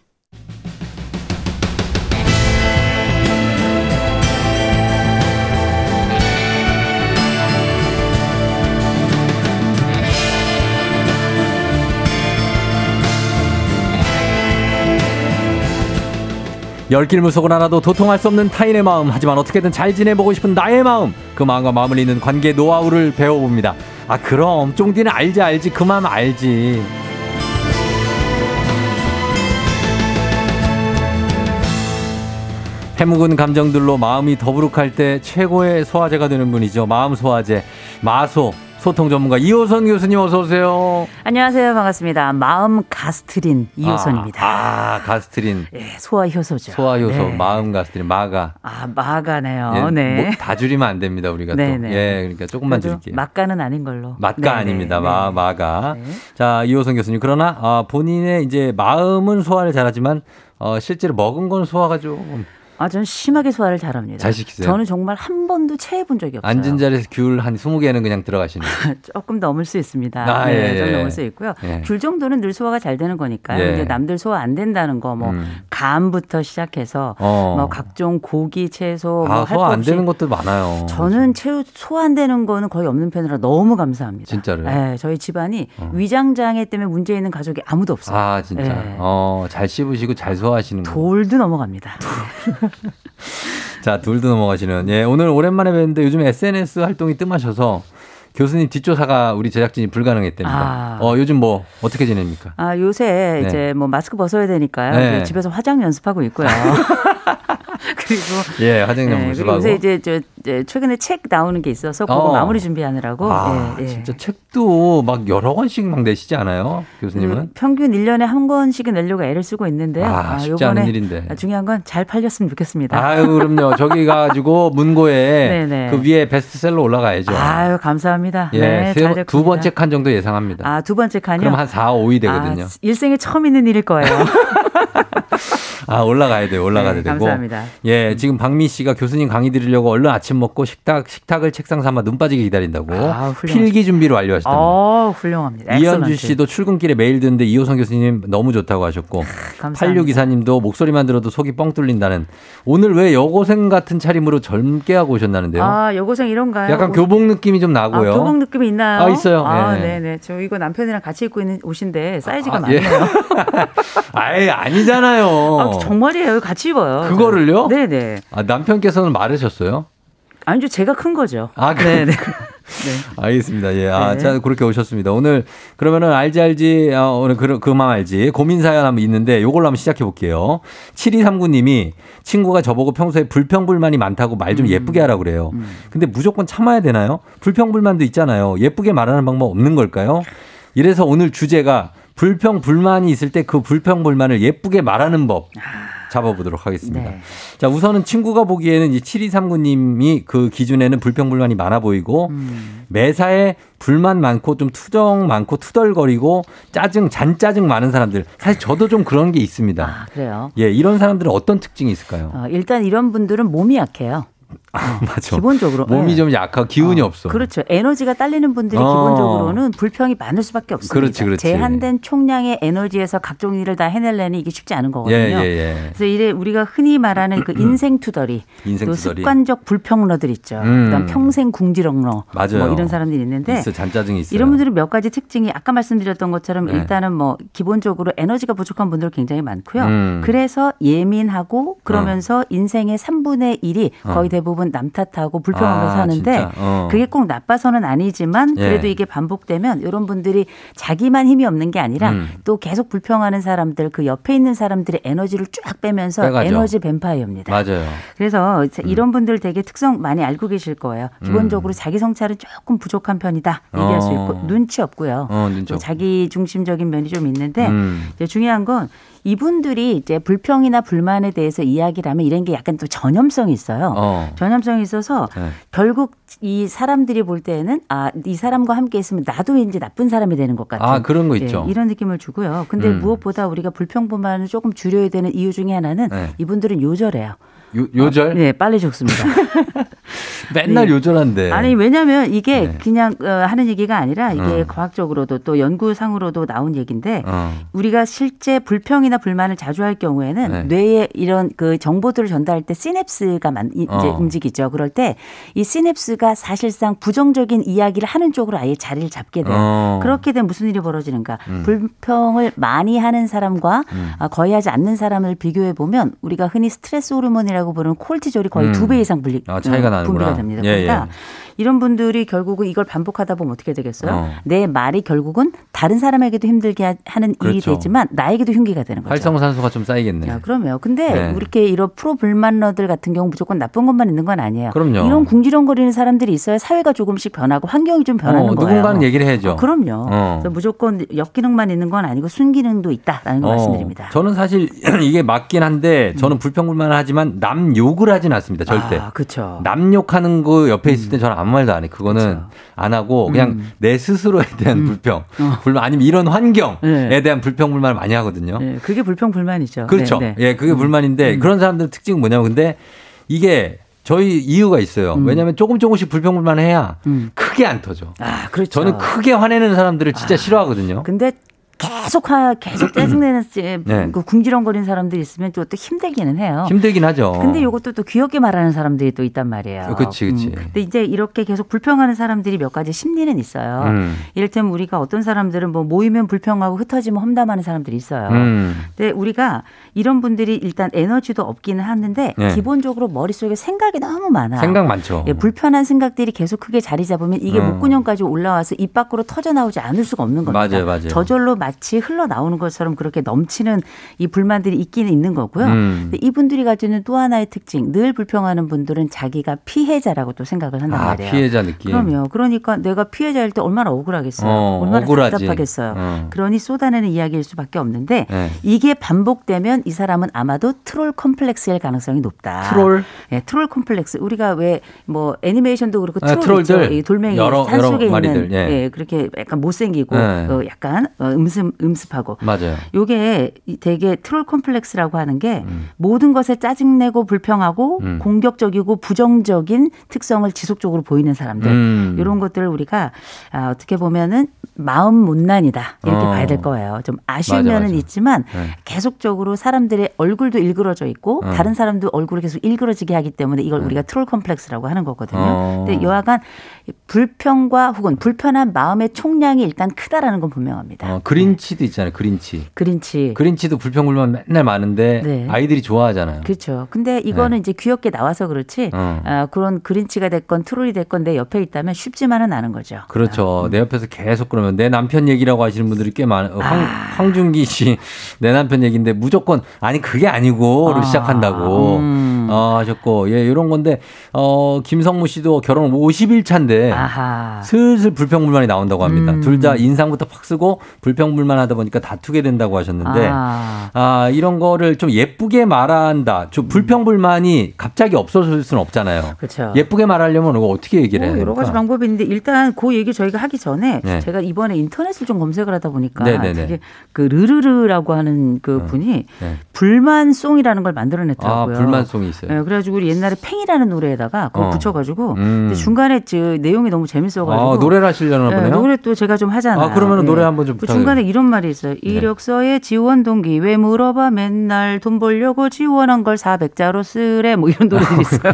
열길 무속은 하나도 도통할 수 없는 타인의 마음 하지만 어떻게든 잘 지내보고 싶은 나의 마음 그 마음과 마음을 잇는 관계 노하우를 배워봅니다. 아 그럼 쫑디는 알지 알지 그 마음 알지. 해묵은 감정들로 마음이 더부룩할 때 최고의 소화제가 되는 분이죠. 마음 소화제 마소 소통 전문가 이호선 교수님 어서 오세요. 안녕하세요. 반갑습니다. 마음 가스트린 이호선입니다. 아, 아 가스트린. 예, 소화 효소죠. 소화 효소, 네. 마음 가스트린, 마가. 아, 마가네요. 예, 네. 뭐 다 줄이면 안 됩니다. 우리가 네네. 또. 네. 예, 그러니까 조금만 줄일게요. 막가는 아닌 걸로. 막가. 아닙니다. 네. 마, 마가. 네. 자, 이호선 교수님. 그러나 아, 본인의 이제 마음은 소화를 잘하지만 어, 실제로 먹은 건 소화가 좀 아, 저는 심하게 소화를 잘합니다. 잘 시키세요? 저는 정말 한 번도 체해 본 적이 없어요. 앉은 자리에서 귤 한 20개는 그냥 들어가시는 *laughs* 조금 넘을 수 있습니다. 아, 네, 예, 좀 예. 넘을 수 있고요. 예. 귤 정도는 늘 소화가 잘 되는 거니까요. 예. 이제 남들 소화 안 된다는 거, 뭐, 음. 감부터 시작해서, 어. 뭐, 각종 고기, 채소, 뭐 아, 뭐 소화 안 되는 것도 많아요. 저는 채 소화 안 되는 거는 거의 없는 편이라 너무 감사합니다. 진짜로요? 네, 저희 집안이 어. 위장장애 때문에 문제 있는 가족이 아무도 없어요. 아, 진짜. 네. 어, 잘 씹으시고 잘 소화하시는 거. 돌도 넘어갑니다. *laughs* *laughs* 자, 둘도 넘어가시는. 예, 오늘 오랜만에 뵀는데 요즘 SNS 활동이 뜸하셔서 교수님 뒷조사가 우리 제작진이 불가능했답니다. 아. 어, 요즘 뭐 어떻게 지냅니까? 아, 요새 네. 이제 뭐 마스크 벗어야 되니까요. 네. 집에서 화장 연습하고 있고요. *laughs* *laughs* 그리고 예 화장품 네, 그리고 요새 이제 저 이제 최근에 책 나오는 게 있어서 그거 어. 마무리 준비하느라고. 아, 예, 예. 진짜 책도 막 여러 권씩 막 내시지 않아요, 교수님은? 음, 평균 1년에 한 권씩은 내려고 애를 쓰고 있는데요. 아, 아 쉽지 않은 일인데. 중요한 건 잘 팔렸으면 좋겠습니다. 아유, 그럼요. *laughs* 저기 가지고 문고에 그 위에 베스트셀러 올라가야죠. 아유, 감사합니다. 예, 네, 세, 두 번째 칸 정도 예상합니다. 아, 두 번째 칸이요? 그럼 한 4, 5위 되거든요. 아, 일생에 처음 있는 일일 거예요. *laughs* 아, 올라가야 돼요. 올라가야 네, 되고. 감사합니다. 예, 지금 박미 씨가 교수님 강의 들으려고 얼른 아침 먹고 식탁, 식탁을 책상 삼아 눈 빠지게 기다린다고. 아, 필기 준비를 완료하셨답니다. 어, 훌륭합니다. 이현주 씨도 출근길에 메일 듣는데 이호성 교수님 너무 좋다고 하셨고. 감사합니다. 86기사님도 목소리만 들어도 속이 뻥 뚫린다는. 오늘 왜 여고생 같은 차림으로 젊게 하고 오셨나는데요? 아, 여고생 이런가요? 약간 교복 느낌이 좀 나고요. 아, 교복 느낌이 있나요? 아, 있어요. 아, 네, 네. 저 이거 남편이랑 같이 입고 있는 옷인데 사이즈가 아, 많네요. 예. *laughs* 아예 아니잖아요. 아, 정말이에요. 같이 입어요. 그거를요? 네네. 아, 남편께서는 말으셨어요? 아니죠. 제가 큰 거죠. 아, 네. 네. *laughs* 네. 알겠습니다. 예. 아, 네. 자, 그렇게 오셨습니다. 오늘 그러면은 알지 알지 어, 오늘 그, 그만 알지 고민 사연 한번 있는데 요걸로 한번 시작해 볼게요. 7239 님이 친구가 저보고 평소에 불평불만이 많다고 말좀 음. 예쁘게 하라고 그래요. 음. 근데 무조건 참아야 되나요? 불평불만도 있잖아요. 예쁘게 말하는 방법 없는 걸까요? 이래서 오늘 주제가 불평 불만이 있을 때 그 불평 불만을 예쁘게 말하는 법 잡아보도록 하겠습니다. 네. 자 우선은 친구가 보기에는 이 7239님이 그 기준에는 불평 불만이 많아 보이고 음. 매사에 불만 많고 좀 투정 많고 투덜거리고 짜증 잔짜증 많은 사람들 사실 저도 좀 그런 게 있습니다. 아, 그래요? 예 이런 사람들은 어떤 특징이 있을까요? 어, 일단 이런 분들은 몸이 약해요. *laughs* 아, 맞아. 기본적으로 몸이 네. 좀 약하고 기운이 어, 없어. 그렇죠. 에너지가 딸리는 분들이 어. 기본적으로는 불평이 많을 수밖에 없습니다. 그렇지, 그렇지. 제한된 총량의 에너지에서 각종 일을 다 해내려니 이게 쉽지 않은 거거든요. 예, 예, 예. 그래서 이래 우리가 흔히 말하는 그 *clears throat* 인생 투덜이, 인생 또 투덜이. 습관적 불평러들 있죠. 음. 그다음 평생 궁지렁러, 맞아요. 뭐 이런 사람들이 있는데 있어, 잔짜증이 있어요. 이런 분들은 몇 가지 특징이 아까 말씀드렸던 것처럼 네. 일단은 뭐 기본적으로 에너지가 부족한 분들 굉장히 많고요. 음. 그래서 예민하고 그러면서 어. 인생의 3분의 1이 어. 거의 대부분 남 탓하고 불평하면서 아, 하는데 어. 그게 꼭 나빠서는 아니지만 예. 그래도 예. 이게 반복되면 이런 분들이 자기만 힘이 없는 게 아니라 음. 또 계속 불평하는 사람들 그 옆에 있는 사람들의 에너지를 쫙 빼면서 빼가죠. 에너지 뱀파이어입니다. 맞아요. 그래서 음. 이런 분들 되게 특성 많이 알고 계실 거예요. 기본적으로 음. 자기 성찰은 조금 부족한 편이다 얘기할 어. 수 있고 눈치 없고요. 어, 눈치 자기 중심적인 면이 좀 있는데 음. 중요한 건 이분들이 이제 불평이나 불만에 대해서 이야기를 하면 이런 게 약간 또 전염성이 있어요. 어. 전염성이 있어서 네. 결국 이 사람들이 볼 때는 아, 이 사람과 함께 있으면 나도 이제 나쁜 사람이 되는 것 같은. 아, 그런 거 있죠. 네, 이런 느낌을 주고요. 근데 음. 무엇보다 우리가 불평 불만을 조금 줄여야 되는 이유 중에 하나는 네. 이분들은 요절해요. 요, 요절? 아, 네, 빨리 죽습니다. *laughs* 맨날 네. 요절한데. 아니, 왜냐면 이게 네. 그냥 어, 하는 얘기가 아니라 이게 어. 과학적으로도 또 연구상으로도 나온 얘기인데 어. 우리가 실제 불평이나 불만을 자주 할 경우에는 네. 뇌에 이런 그 정보들을 전달할 때 시냅스가 만, 이제 어. 움직이죠. 그럴 때 이 시냅스가 사실상 부정적인 이야기를 하는 쪽으로 아예 자리를 잡게 돼요. 어. 그렇게 되면 무슨 일이 벌어지는가? 음. 불평을 많이 하는 사람과 음. 아, 거의 하지 않는 사람을 비교해 보면 우리가 흔히 스트레스 호르몬이라고 콜티졸이라고 부르는 콜티졸이 거의 음. 두배 이상 분리, 아, 차이가 어, 나는구나. 분비가 됩니다. 예, 그러니까 예. 이런 분들이 결국은 이걸 반복하다 보면 어떻게 되겠어요? 어. 내 말이 결국은 다른 사람에게도 힘들게 하는 그렇죠. 일이 되지만 나에게도 흉기가 되는 거죠. 활성산소가 좀 쌓이겠네요. 그럼요. 근데 네. 이렇게 이런 프로 불만러들 같은 경우 무조건 나쁜 것만 있는 건 아니에요. 그럼요. 이런 궁지렁거리는 사람들이 있어야 사회가 조금씩 변하고 환경이 좀 변하는 어, 거예요. 누군가는 얘기를 해야죠. 어, 그럼요. 어. 무조건 역기능만 있는 건 아니고 순기능도 있다라는 거 어. 말씀드립니다. 저는 사실 *clears throat* 이게 맞긴 한데 저는 음. 불평불만을 하지만 남 욕을 하진 않습니다. 절대. 아, 그렇죠. 남 욕하는 거 옆에 있을 때 저는 아무 말도 안 해. 그거는 그쵸. 안 하고 그냥 음. 내 스스로에 대한 음. 불평, 어. 불만 아니면 이런 환경에 네. 대한 불평 불만을 많이 하거든요. 네. 그게 불평 불만이죠. 그렇죠. 네, 네. 예, 그게 음. 불만인데 음. 그런 사람들 특징은 뭐냐면 근데 이게 저희 이유가 있어요. 음. 왜냐하면 조금 조금씩 불평불만 해야 음. 크게 안 터져. 아, 그렇죠. 저는 크게 화내는 사람들을 진짜 아, 싫어하거든요. 근데 계속 하, 계속 *clears throat* 짜증내는 네. 그 궁지렁거리는 사람들이 있으면 또, 또 힘들기는 해요. 힘들긴 하죠. 근데 이것도 또 귀엽게 말하는 사람들이 또 있단 말이에요. 그렇지, 그렇지. 음. 근데 이제 이렇게 계속 불평하는 사람들이 몇 가지 심리는 있어요. 음. 이를테면 우리가 어떤 사람들은 뭐 모이면 불평하고 흩어지면 험담하는 사람들이 있어요. 음. 근데 우리가 이런 분들이 일단 에너지도 없기는 하는데 네. 기본적으로 머릿속에 생각이 너무 많아. 생각 많죠. 예, 불편한 생각들이 계속 크게 자리 잡으면 이게 음. 목구녕까지 올라와서 입 밖으로 터져 나오지 않을 수가 없는 겁니다. 맞아요, 맞아요. 저절로 마치 흘러나오는 것처럼 그렇게 넘치는 이 불만들이 있기는 있는 거고요. 음. 이분들이 가지고 있는 또 하나의 특징, 늘 불평하는 분들은 자기가 피해자라고 또 생각을 한단 아, 말이에요. 피해자 느낌. 그럼요. 그러니까 내가 피해자일 때 얼마나 억울하겠어요. 어, 얼마나 억울하지. 답답하겠어요. 어. 그러니 쏟아내는 이야기일 수밖에 없는데 네. 이게 반복되면 이 사람은 아마도 troll complex일 가능성이 높다. 트롤? 네, troll complex. 우리가 왜 뭐 애니메이션도 그렇고 트롤 아, troll들. 돌멩이 여러, 산속에 여러 있는 예. 예. 그렇게 약간 못생기고 예. 어, 약간 음습 음습하고 맞아요. 요게 되게 트롤 컴플렉스라고 하는 게 음. 모든 것에 짜증내고 불평하고 음. 공격적이고 부정적인 특성을 지속적으로 보이는 사람들 음. 이런 것들을 우리가 아, 어떻게 보면은 마음 못난이다 이렇게 어. 봐야 될 거예요. 좀 아쉬운 맞아, 면은 맞아. 있지만 네. 계속적으로 사람들의 얼굴도 일그러져 있고 어. 다른 사람도 얼굴이 계속 일그러지게 하기 때문에 이걸 네. 우리가 트롤 컴플렉스라고 하는 거거든요. 어. 근데 여하간 불평과 혹은 불편한 마음의 총량이 일단 크다라는 건 분명합니다. 어, 그린치도 있잖아요. 그린치. 그린치. 그린치도 불평불만 맨날 많은데 네. 아이들이 좋아하잖아요. 그렇죠. 근데 이거는 네. 이제 귀엽게 나와서 그렇지 어. 아, 그런 그린치가 됐건 트롤이 됐건 내 옆에 있다면 쉽지만은 않은 거죠. 그렇죠. 아. 내 옆에서 계속 그러면 내 남편 얘기라고 하시는 분들이 꽤 많아요. 황, 아. 황준기 씨 내 남편 얘기인데 무조건 아니 그게 아니고를 아. 시작한다고 음. 어, 하셨고 예 이런 건데 어 김성무 씨도 결혼 50일 차인데 아하. 슬슬 불평불만이 나온다고 합니다. 음. 둘다 인상부터 팍 쓰고 불평 불만 하다 보니까 다투게 된다고 하셨는데 아. 아. 이런 거를 좀 예쁘게 말한다. 좀 불평불만이 갑자기 없어질 수는 없잖아요. 그렇죠. 예쁘게 말하려면 이거 어떻게 얘기를 어, 여러 가지 방법이 있는데 일단 그 얘기 저희가 하기 전에 네. 제가 이번에 인터넷을 좀 검색을 하다 보니까 네네네. 되게 그 르르르라고 하는 그 어. 분이 네. 불만송이라는 걸 만들어냈더라고요. 아, 불만송이 있어요. 네, 그래가지고 옛날에 팽이라는 노래에다가 그걸 어. 붙여가지고 음. 중간에 저 내용이 너무 재밌어가지고 아, 노래를 하시려나 네, 보네요. 노래 또 제가 좀 하잖아요. 아, 그러면 네. 노래 한번 좀 부탁해요. 중간에 이런 말이 있어요. 네. 이력서에 지원 동기 왜 물어봐 맨날 돈 벌려고 지원한 걸 400자로 쓰래 뭐 이런 *laughs* 노래들이 있어요.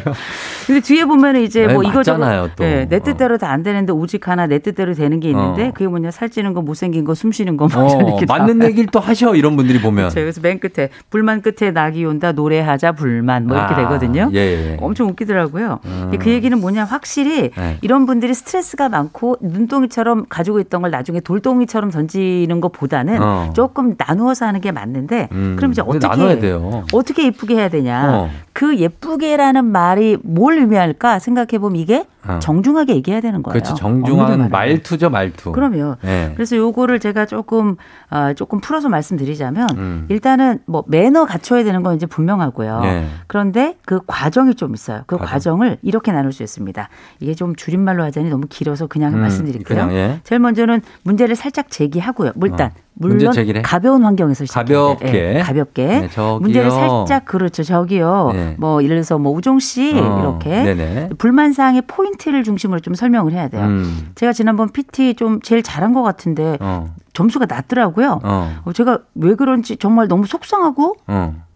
근데 뒤에 보면은 이제 뭐 이거저거 네, 내 뜻대로 다 안 되는데 오직 하나 내 뜻대로 되는 게 있는데 어. 그게 뭐냐 살찌는 거 못생긴 거 숨쉬는 거 뭐 어, 맞는 얘기를 또 하셔 이런 분들이 보면. 그렇죠. 그래서 맨 끝에 불만 끝에 낙이 온다 노래하자 불만 뭐 이렇게 아, 되거든요. 예, 예. 엄청 웃기더라고요. 음. 그 얘기는 뭐냐 확실히 네. 이런 분들이 스트레스가 많고 눈덩이처럼 가지고 있던 걸 나중에 돌덩이처럼 던지는 것보다는 어. 조금 나누어서 하는 게 맞는데 음. 그럼 이제 어떻게 나눠야 돼요. 어떻게 예쁘게 해야 되냐? 어. 그 예쁘게라는 말이 뭘 의미할까 생각해 보면 이게 어. 정중하게 얘기해야 되는 거예요. 그렇죠. 정중한 말투죠, 말투. 그럼요. 네. 그래서 요거를 제가 조금 어, 조금 풀어서 말씀드리자면 음. 일단은 뭐 매너 갖춰야 되는 건 이제 분명하고요. 네. 그런데 그 과정이 좀 있어요. 그 과정. 을 이렇게 나눌 수 있습니다. 이게 좀 줄임말로 하자니 너무 길어서 그냥 음, 말씀드릴게요. 그냥, 예. 제일 먼저는 문제를 살짝 제기하고요. 뭐 일단 어. 물론 가벼운 환경에서 가볍게 네, 가볍게 네, 문제를 살짝 그렇죠 저기요 네. 뭐 예를 들어서 뭐 우종 씨 어, 이렇게 네네. 불만 사항의 포인트 를 중심으로 좀 설명을 해야 돼요. 음. 제가 지난번 PT 좀 제일 잘한 것 같은데 어. 점수가 낮더라고요. 어. 어 제가 왜 그런지 정말 너무 속상하고 어.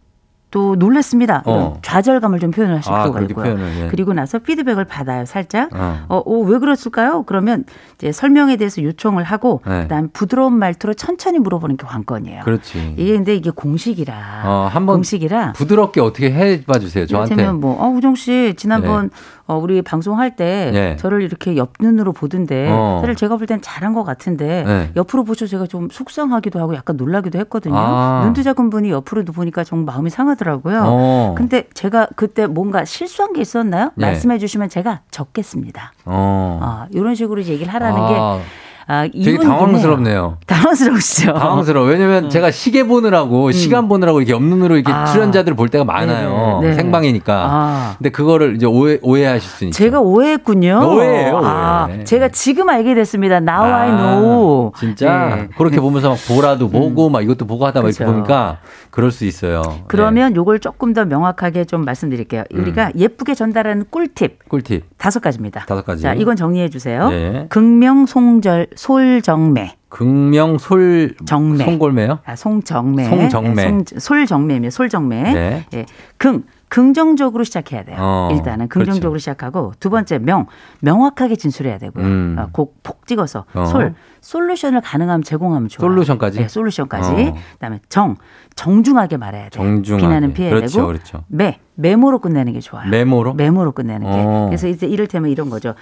또 놀랬습니다. 어. 좌절감을 좀 표현을 하실 아, 필요가 있고요. 표현을, 예. 그리고 나서 피드백을 받아요, 살짝. 어. 어, 어, 왜 그랬을까요? 그러면 이제 설명에 대해서 요청을 하고 네. 그다음 부드러운 말투로 천천히 물어보는 게 관건이에요. 그렇지. 이게 근데 이게 공식이라. 어, 한번 공식이라 부드럽게 어떻게 해봐 주세요. 저한테. 이를테면 뭐 어, 우정 씨 지난번 네. 어, 우리 방송할 때 네. 저를 이렇게 옆 눈으로 보던데 어. 사실 제가 볼 땐 잘한 것 같은데 네. 옆으로 보셔 제가 좀 속상하기도 하고 약간 놀라기도 했거든요. 아. 눈도 작은 분이 옆으로 보니까 정말 마음이 상하더 라고요. 어. 근데 제가 그때 뭔가 실수한 게 있었나요? 네. 말씀해 주시면 제가 적겠습니다. 어. 아, 이런 식으로 얘기를 하라는 아. 게 아, 되게 당황스럽네요. 당황스러우시죠. 당황스러워. 왜냐면 음. 제가 시계 보느라고 음. 시간 보느라고 이렇게 옆 눈으로 이렇게 아. 출연자들 볼 때가 많아요. 네네. 네. 생방이니까. 아. 근데 그거를 이제 오해 오해하실 수 있죠. 제가 오해했군요. 오해예요. 오해. 아, 제가 지금 알게 됐습니다. Now 아, I know. 진짜 네. 그렇게 보면서 막 보라도 음. 보고 막 이것도 보고 하다 막 이렇게 그렇죠. 보니까 그럴 수 있어요. 그러면 네. 요걸 조금 더 명확하게 좀 말씀드릴게요. 음. 우리가 예쁘게 전달하는 꿀팁. 꿀팁. 다섯 가지입니다. 다섯 가지. 자, 이건 정리해 주세요. 네. 극명 송절 솔정매. 극명 솔 정매. 송골매요? 아, 송정매. 송정매. 송, 솔정매며 솔정매. 네. 예. 긍 긍정적으로 시작해야 돼요. 어, 일단은 긍정적으로 그렇죠. 시작하고 두 번째 명 명확하게 진술해야 되고요. 음. 아, 곡폭 찍어서 어. 솔 솔루션을 가능하면 제공하면 좋아요. 솔루션까지. 네, 솔루션까지. 어. 그다음에 정 정중하게 말해야 돼요. 정중하게. 비난은 피해야 그렇죠, 되고 그렇죠. 매 메모로 끝내는 게 좋아요. 메모로? 메모로 끝내는 게. 어. 그래서 이제 이를테면 이런 거죠.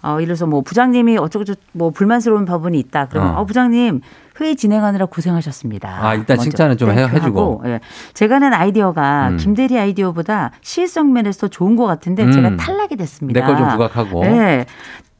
어, 이래서 뭐 부장님이 어쩌고저쩌고 뭐 불만스러운 부분이 있다. 그러면 어, 어 부장님 회의 진행하느라 고생하셨습니다. 아, 일단 칭찬은 좀 해, 해주고. 예. 제가 낸 아이디어가 음. 김대리 아이디어보다 실성 면에서 더 좋은 것 같은데 음. 제가 탈락이 됐습니다. 내 걸 좀 부각하고. 예.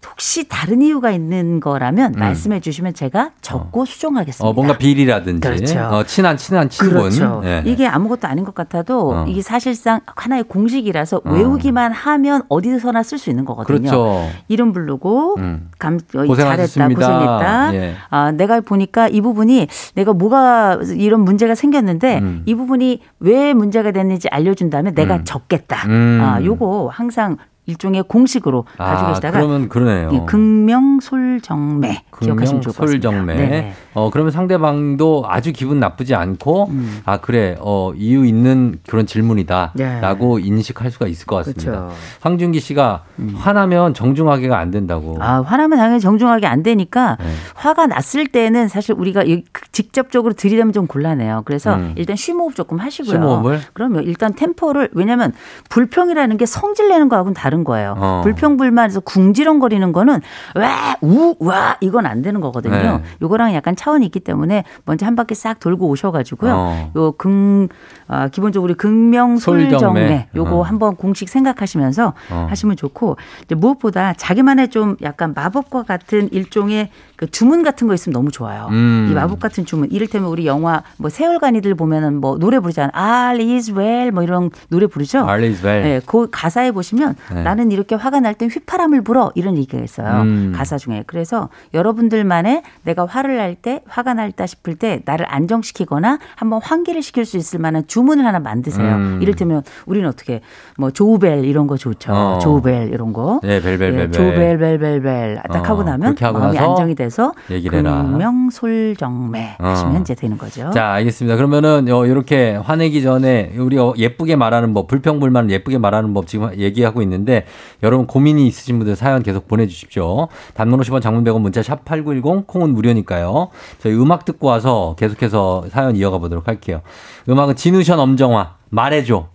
혹시 다른 이유가 있는 거라면 음. 말씀해 주시면 제가 적고 어. 수정하겠습니다. 어, 뭔가 비리라든지 그렇죠. 어, 친한 친한 친분. 그렇죠. 예. 이게 아무것도 아닌 것 같아도 어. 이게 사실상 하나의 공식이라서 어. 외우기만 하면 어디서나 쓸 수 있는 거거든요. 그렇죠. 이름 부르고 음. 감, 어, 잘했다 고생했다. 예. 아, 내가 보니까 이 부분이 내가 뭐가 이런 문제가 생겼는데 음. 이 부분이 왜 문제가 됐는지 알려준다면 내가 음. 적겠다. 음. 아, 요거 항상 일종의 공식으로 아, 가지고 계시다가 그러면 그러네요. 예, 극명솔정매 기억하시면 좋을 것 같습니다. 솔정매. 네. 어 그러면 상대방도 아주 기분 나쁘지 않고 음. 아 그래 어 이유 있는 그런 질문이다라고 네. 인식할 수가 있을 것 같습니다. 그렇죠. 황준기 씨가 음. 화나면 정중하게가 안 된다고. 아 화나면 당연히 정중하게 안 되니까 네. 화가 났을 때는 사실 우리가 직접적으로 들이대면 좀 곤란해요. 그래서 음. 일단 쉬호흡 조금 하시고요. 쉬호흡을? 그러면 일단 템포를 왜냐하면 불평이라는 게 성질 내는 거하고는 다른 다른 거예요. 어. 불평불만해서 궁지렁거리는 거는 와, 우, 와 이건 안 되는 거거든요. 네. 요거랑 약간 차원이 있기 때문에 먼저 한 바퀴 싹 돌고 오셔가지고요. 어. 요 긍, 아, 기본적으로 극명솔정매 요거 어. 한번 공식 생각하시면서 어. 하시면 좋고 이제 무엇보다 자기만의 좀 약간 마법과 같은 일종의 그 주문 같은 거 있으면 너무 좋아요. 음. 이 마법 같은 주문. 이를테면 우리 영화 뭐 세월간이들 보면은 뭐 노래 부르잖아요. All is well 뭐 이런 노래 부르죠. All is well. 네, 그 가사에 보시면 네. 나는 이렇게 화가 날 땐 휘파람을 불어 이런 얘기가 있어요. 음. 가사 중에. 그래서 여러분들만의 내가 화를 날 때 화가 날다 싶을 때 나를 안정시키거나 한번 환기를 시킬 수 있을 만한 주문을 하나 만드세요. 음. 이를테면 우리는 어떻게 뭐 조우벨 이런 거 좋죠. 어. 조우벨 이런 거. 네, 벨벨벨. 예, 조우벨 벨벨벨 딱 어. 하고 나면 하고 마음이 안정이 돼서 얘기를 해라. 명솔정매 어. 하시면 이제 되는 거죠. 자, 알겠습니다. 그러면은 이렇게 화내기 전에 우리 예쁘게 말하는 법, 불평불만을 예쁘게 말하는 법 지금 얘기하고 있는데 여러분 고민이 있으신 분들 사연 계속 보내주십시오. 단문 50원 장문 100원 문자 샵 8910 콩은 무료니까요. 저희 음악 듣고 와서 계속해서 사연 이어가 보도록 할게요. 음악은 진우션 엄정화 말해줘.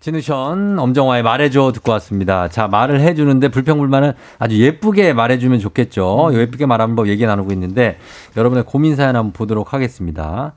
진우션 엄정화의 말해줘 듣고 왔습니다. 자 말을 해주는데 불평불만은 아주 예쁘게 말해주면 좋겠죠. 음. 예쁘게 말하는 법 얘기 나누고 있는데 여러분의 고민 사연 한번 보도록 하겠습니다.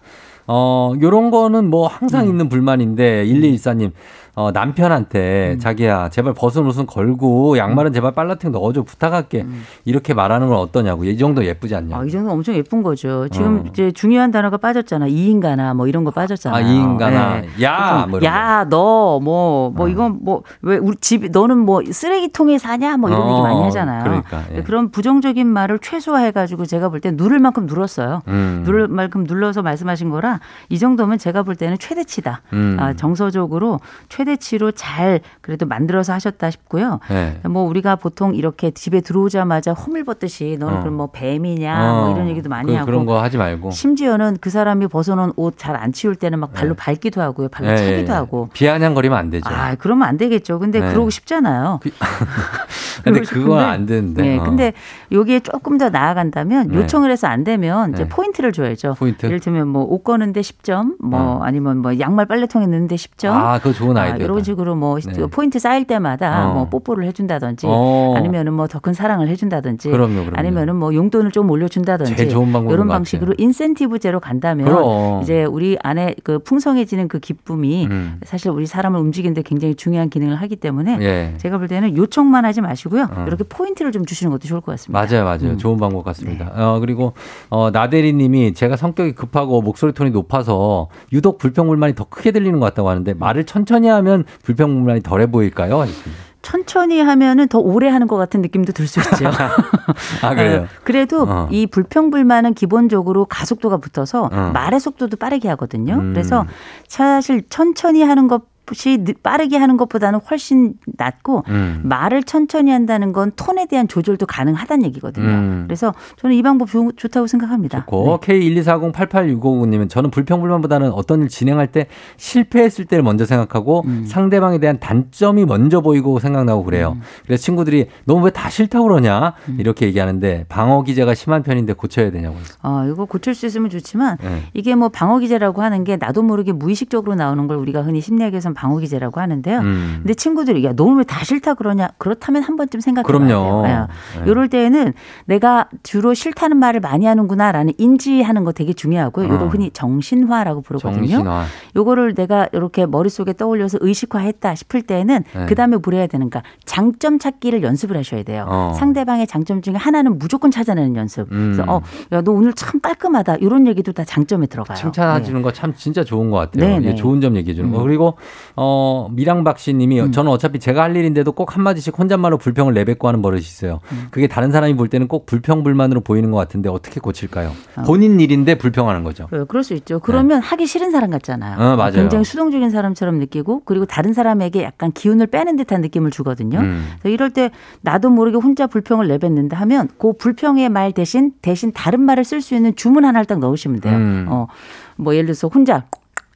어 요런 거는 뭐 항상 음. 있는 불만인데 1214님 어, 남편한테 음. 자기야 제발 벗은 옷은 걸고 양말은 음. 제발 빨라팅 넣어줘 부탁할게 음. 이렇게 말하는 건 어떠냐고 이 정도 예쁘지 않냐? 아, 이 정도 엄청 예쁜 거죠. 지금 어. 이제 중요한 단어가 빠졌잖아. 이인가나 뭐 이런 거 빠졌잖아. 아 이인가나 네. 야, 뭐 야너 뭐뭐 뭐 어. 이건 뭐 왜 우리 집 너는 뭐 쓰레기통에 사냐 뭐 이런 어. 얘기 많이 하잖아요. 그러니까 예. 그런 부정적인 말을 최소화해가지고 제가 볼 때 누를 만큼 눌렀어요. 음. 누를 만큼 눌러서 말씀하신 거라 이 정도면 제가 볼 때는 최대치다. 음. 아, 정서적으로 최 최대치로 잘 그래도 만들어서 하셨다 싶고요. 네. 뭐 우리가 보통 이렇게 집에 들어오자마자 허물 벗듯이 너는 어. 그럼 뭐 뱀이냐 뭐 어. 뭐 이런 얘기도 많이 그, 하고 그런 거 하지 말고 심지어는 그 사람이 벗어놓은 옷 잘 안 치울 때는 막 발로 네. 밟기도 하고요, 발로 네. 차기도 하고 비아냥거리면 안 되죠. 아 그러면 안 되겠죠. 근데 네. 그러고 싶잖아요. 비... *laughs* 근데 그건 안 되는데. 네, 어. 근데 여기에 조금 더 나아간다면 네. 요청을 해서 안 되면 이제 네. 포인트를 줘야죠. 포인트? 예를 들면 뭐 옷 거는데 10점, 뭐 어. 아니면 뭐 양말 빨래통에 넣는데 10점. 아, 그거 좋은 아이디어. 아, 이런 식으로 뭐 네. 포인트 쌓일 때마다 어. 뭐 뽀뽀를 해준다든지 어. 아니면은 뭐 더 큰 사랑을 해준다든지 그럼요, 그럼요. 아니면은 뭐 용돈을 좀 올려준다든지 이런 방식으로 인센티브제로 간다면 그럼. 이제 우리 안에 그 풍성해지는 그 기쁨이 음. 사실 우리 사람을 움직이는데 굉장히 중요한 기능을 하기 때문에 예. 제가 볼 때는 요청만 하지 마시고요. 어. 이렇게 포인트를 좀 주시는 것도 좋을 것 같습니다. 맞아요, 맞아요. 음. 좋은 방법 같습니다. 네. 어, 그리고 어, 나대리님이 제가 성격이 급하고 목소리 톤이 높아서 유독 불평불만이 더 크게 들리는 것 같다고 하는데 말을 천천히 하면 불평불만이 덜해 보일까요? 하셨습니다. 천천히 하면은 더 오래 하는 것 같은 느낌도 들 수 있죠. *laughs* 아, 그래요? 어, 그래도 어. 이 불평불만은 기본적으로 가속도가 붙어서 어. 말의 속도도 빠르게 하거든요. 음. 그래서 사실 천천히 하는 것 것이 빠르게 하는 것보다는 훨씬 낫고 음. 말을 천천히 한다는 건 톤에 대한 조절도 가능하다는 얘기거든요. 음. 그래서 저는 이 방법 좋, 다고 생각합니다. 좋고 네. K124088659님은 저는 불평불만보다는 어떤 일 진행할 때 실패했을 때를 먼저 생각하고 음. 상대방에 대한 단점이 먼저 보이고 생각나고 그래요. 음. 그래서 친구들이 너무 왜 다 싫다고 그러냐 음. 이렇게 얘기하는데 방어 기제가 심한 편인데 고쳐야 되냐고. 아 이거 고칠 수 있으면 좋지만 네. 이게 뭐 방어 기제라고 하는 게 나도 모르게 무의식적으로 나오는 걸 우리가 흔히 심리학에서 방어 기제라고 하는데요. 음. 근데 친구들이 야 너는 왜 다 싫다 그러냐? 그렇다면 한 번쯤 생각해 봐요. 네. 이럴 때에는 내가 주로 싫다는 말을 많이 하는구나라는 인지하는 거 되게 중요하고요. 이걸 어. 흔히 정신화라고 부르거든요. 정신화. 요거를 내가 이렇게 머릿속에 떠올려서 의식화했다 싶을 때는 네. 그다음에 뭘 해야 되는가? 장점 찾기를 연습을 하셔야 돼요. 어. 상대방의 장점 중에 하나는 무조건 찾아내는 연습. 음. 그래서 어, 야, 너 오늘 참 깔끔하다. 이런 얘기도 다 장점에 들어가요. 칭찬해 주는 네. 거참 진짜 좋은 것 같아요. 네, 네. 좋은 점 얘기해 주는 거. 음. 그리고 어, 미랑박 씨님이 음. 저는 어차피 제가 할 일인데도 꼭 한마디씩 혼잣말로 불평을 내뱉고 하는 버릇이 있어요. 음. 그게 다른 사람이 볼 때는 꼭 불평불만으로 보이는 것 같은데 어떻게 고칠까요? 어. 본인 일인데 불평하는 거죠. 그래요. 그럴 수 있죠. 그러면 네. 하기 싫은 사람 같잖아요. 어, 맞아요. 굉장히 수동적인 사람처럼 느끼고 그리고 다른 사람에게 약간 기운을 빼는 듯한 느낌을 주거든요. 음. 이럴 때 나도 모르게 혼자 불평을 내뱉는다 하면 그 불평의 말 대신 대신 다른 말을 쓸 수 있는 주문 하나를 딱 넣으시면 돼요. 음. 어, 뭐 예를 들어서 혼자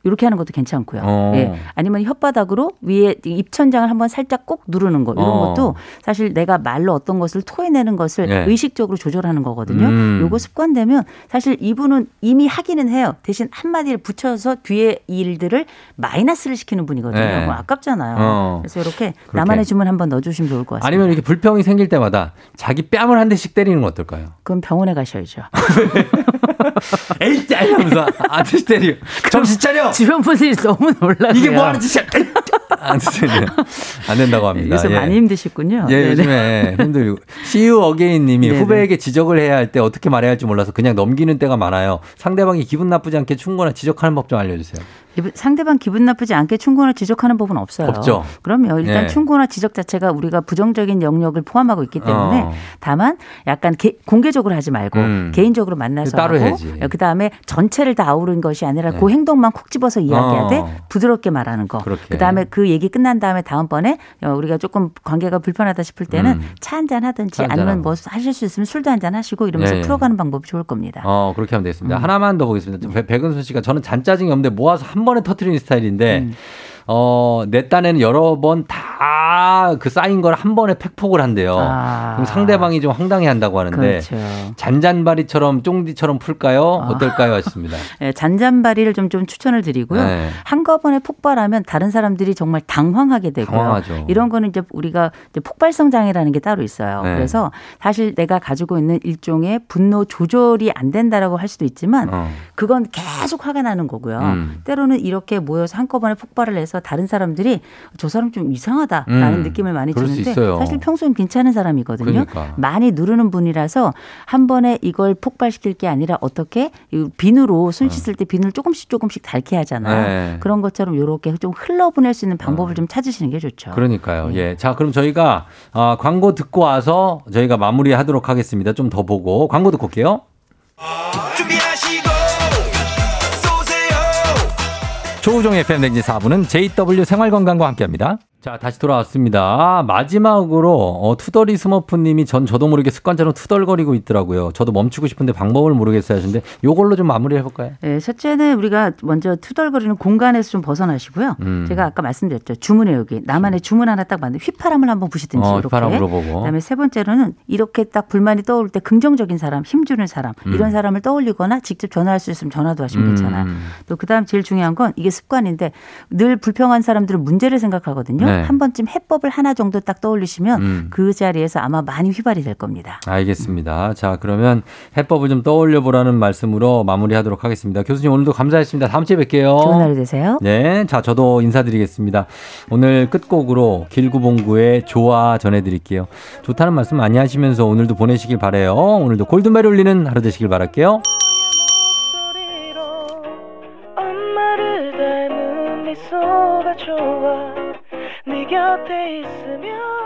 이렇게 하는 것도 괜찮고요. 어. 예. 아니면 혓바닥으로 위에 입천장을 한번 살짝 꼭 누르는 거 이런 어. 것도 사실 내가 말로 어떤 것을 토해내는 것을 예. 의식적으로 조절하는 거거든요. 음. 요거 습관되면 사실 이분은 이미 하기는 해요. 대신 한마디를 붙여서 뒤에 일들을 마이너스를 시키는 분이거든요. 예. 아깝잖아요. 어. 그래서 이렇게 그렇게. 나만의 주문 한번 넣어주시면 좋을 것 같습니다. 아니면 이렇게 불평이 생길 때마다 자기 뺨을 한 대씩 때리는 건 어떨까요? 그럼 병원에 가셔야죠. *laughs* 에이 짜 하면서 아저씨 때려. 정신 차려. 주변 분들이 너무 놀라요. 이게 뭐 하는 짓이야? 안, 안 된다고 합니다. 요새 예. 많이 힘드시군요. 예, 네네. 요즘에 힘들고. CU 어게인 님이 후배에게 지적을 해야 할 때 어떻게 말해야 할지 몰라서 그냥 넘기는 때가 많아요. 상대방이 기분 나쁘지 않게 충고나 지적하는 법 좀 알려주세요. 상대방 기분 나쁘지 않게 충고나 지적하는 법은 없어요. 없죠. 그럼요. 일단 네. 충고나 지적 자체가 우리가 부정적인 영역을 포함하고 있기 때문에 어. 다만 약간 개, 공개적으로 하지 말고 음. 개인적으로 만나서 따로 하고 해야지. 그다음에 전체를 다 아우른 것이 아니라 네. 그 행동만 콕 집어서 이야기하되 어. 부드럽게 말하는 거. 그렇게. 그다음에 그 얘기 끝난 다음에 다음번에 어, 우리가 조금 관계가 불편하다 싶을 때는 음. 차한잔 하든지 아니면 뭐 하실 수 있으면 술도 한잔 하시고 이러면서 네. 풀어가는 방법이 좋을 겁니다. 어, 그렇게 하면 되겠습니다. 음. 하나만 더 보겠습니다. 백은수 씨가 저는 잔짜증이 없는데 모아서 한 번에 터트리는 스타일인데 음. 어, 내 딴에는 여러 번 다 그 쌓인 걸 한 번에 팩폭을 한대요. 아. 그럼 상대방이 좀 황당해 한다고 하는데 그렇죠. 잔잔바리처럼 쫑디처럼 풀까요? 아. 어떨까요? 하셨습니다. *laughs* 네, 잔잔바리를 좀, 좀 추천을 드리고요. 네. 한꺼번에 폭발하면 다른 사람들이 정말 당황하게 되고요. 당황하죠. 이런 거는 이제 우리가 이제 폭발성 장애라는 게 따로 있어요. 네. 그래서 사실 내가 가지고 있는 일종의 분노 조절이 안 된다라고 할 수도 있지만 어. 그건 계속 화가 나는 거고요. 음. 때로는 이렇게 모여서 한꺼번에 폭발을 해서 다른 사람들이 저 사람 좀 이상하다라는 음, 느낌을 많이 주는데 사실 평소엔 괜찮은 사람이거든요. 그러니까. 많이 누르는 분이라서 한 번에 이걸 폭발시킬 게 아니라 어떻게 비누로 손 씻을 때 비누를 조금씩 조금씩 닳게 하잖아요. 네. 그런 것처럼 이렇게 좀 흘러보낼 수 있는 방법을 어. 좀 찾으시는 게 좋죠. 그러니까요. 네. 예. 자, 그럼 저희가 어, 광고 듣고 와서 저희가 마무리하도록 하겠습니다. 좀 더 보고 광고 듣고 올게요. 준비하시고 조우종의 팬댕진 4부는 JW 생활건강과 함께합니다. 자, 다시 돌아왔습니다. 아, 마지막으로 어, 투덜이 스머프님이 전 저도 모르게 습관처럼 투덜거리고 있더라고요. 저도 멈추고 싶은데 방법을 모르겠어요 하시는데 요걸로 좀 마무리해 볼까요? 네, 첫째는 우리가 먼저 투덜거리는 공간에서 좀 벗어나시고요. 음. 제가 아까 말씀드렸죠. 주문해 여기 나만의 주문 하나 딱 만든 휘파람을 한번 부시든지 어, 이렇게. 그다음에 세 번째로는 이렇게 딱 불만이 떠오를 때 긍정적인 사람, 힘주는 사람 음. 이런 사람을 떠올리거나 직접 전화할 수 있으면 전화도 하시면 음. 괜찮아요. 또 그다음 제일 중요한 건 이게 습관인데 늘 불평한 사람들은 문제를 생각하거든요. 네. 네. 한 번쯤 해법을 하나 정도 딱 떠올리시면 음. 그 자리에서 아마 많이 휘발이 될 겁니다. 알겠습니다. 자, 그러면 해법을 좀 떠올려 보라는 말씀으로 마무리하도록 하겠습니다. 교수님 오늘도 감사했습니다. 다음 주에 뵐게요. 좋은 하루 되세요. 네. 자, 저도 인사드리겠습니다. 오늘 끝곡으로 길구봉구의 좋아 전해드릴게요. 좋다는 말씀 많이 하시면서 오늘도 보내시길 바래요. 오늘도 골든벨 울리는 하루 되시길 바랄게요. 곁에 있으면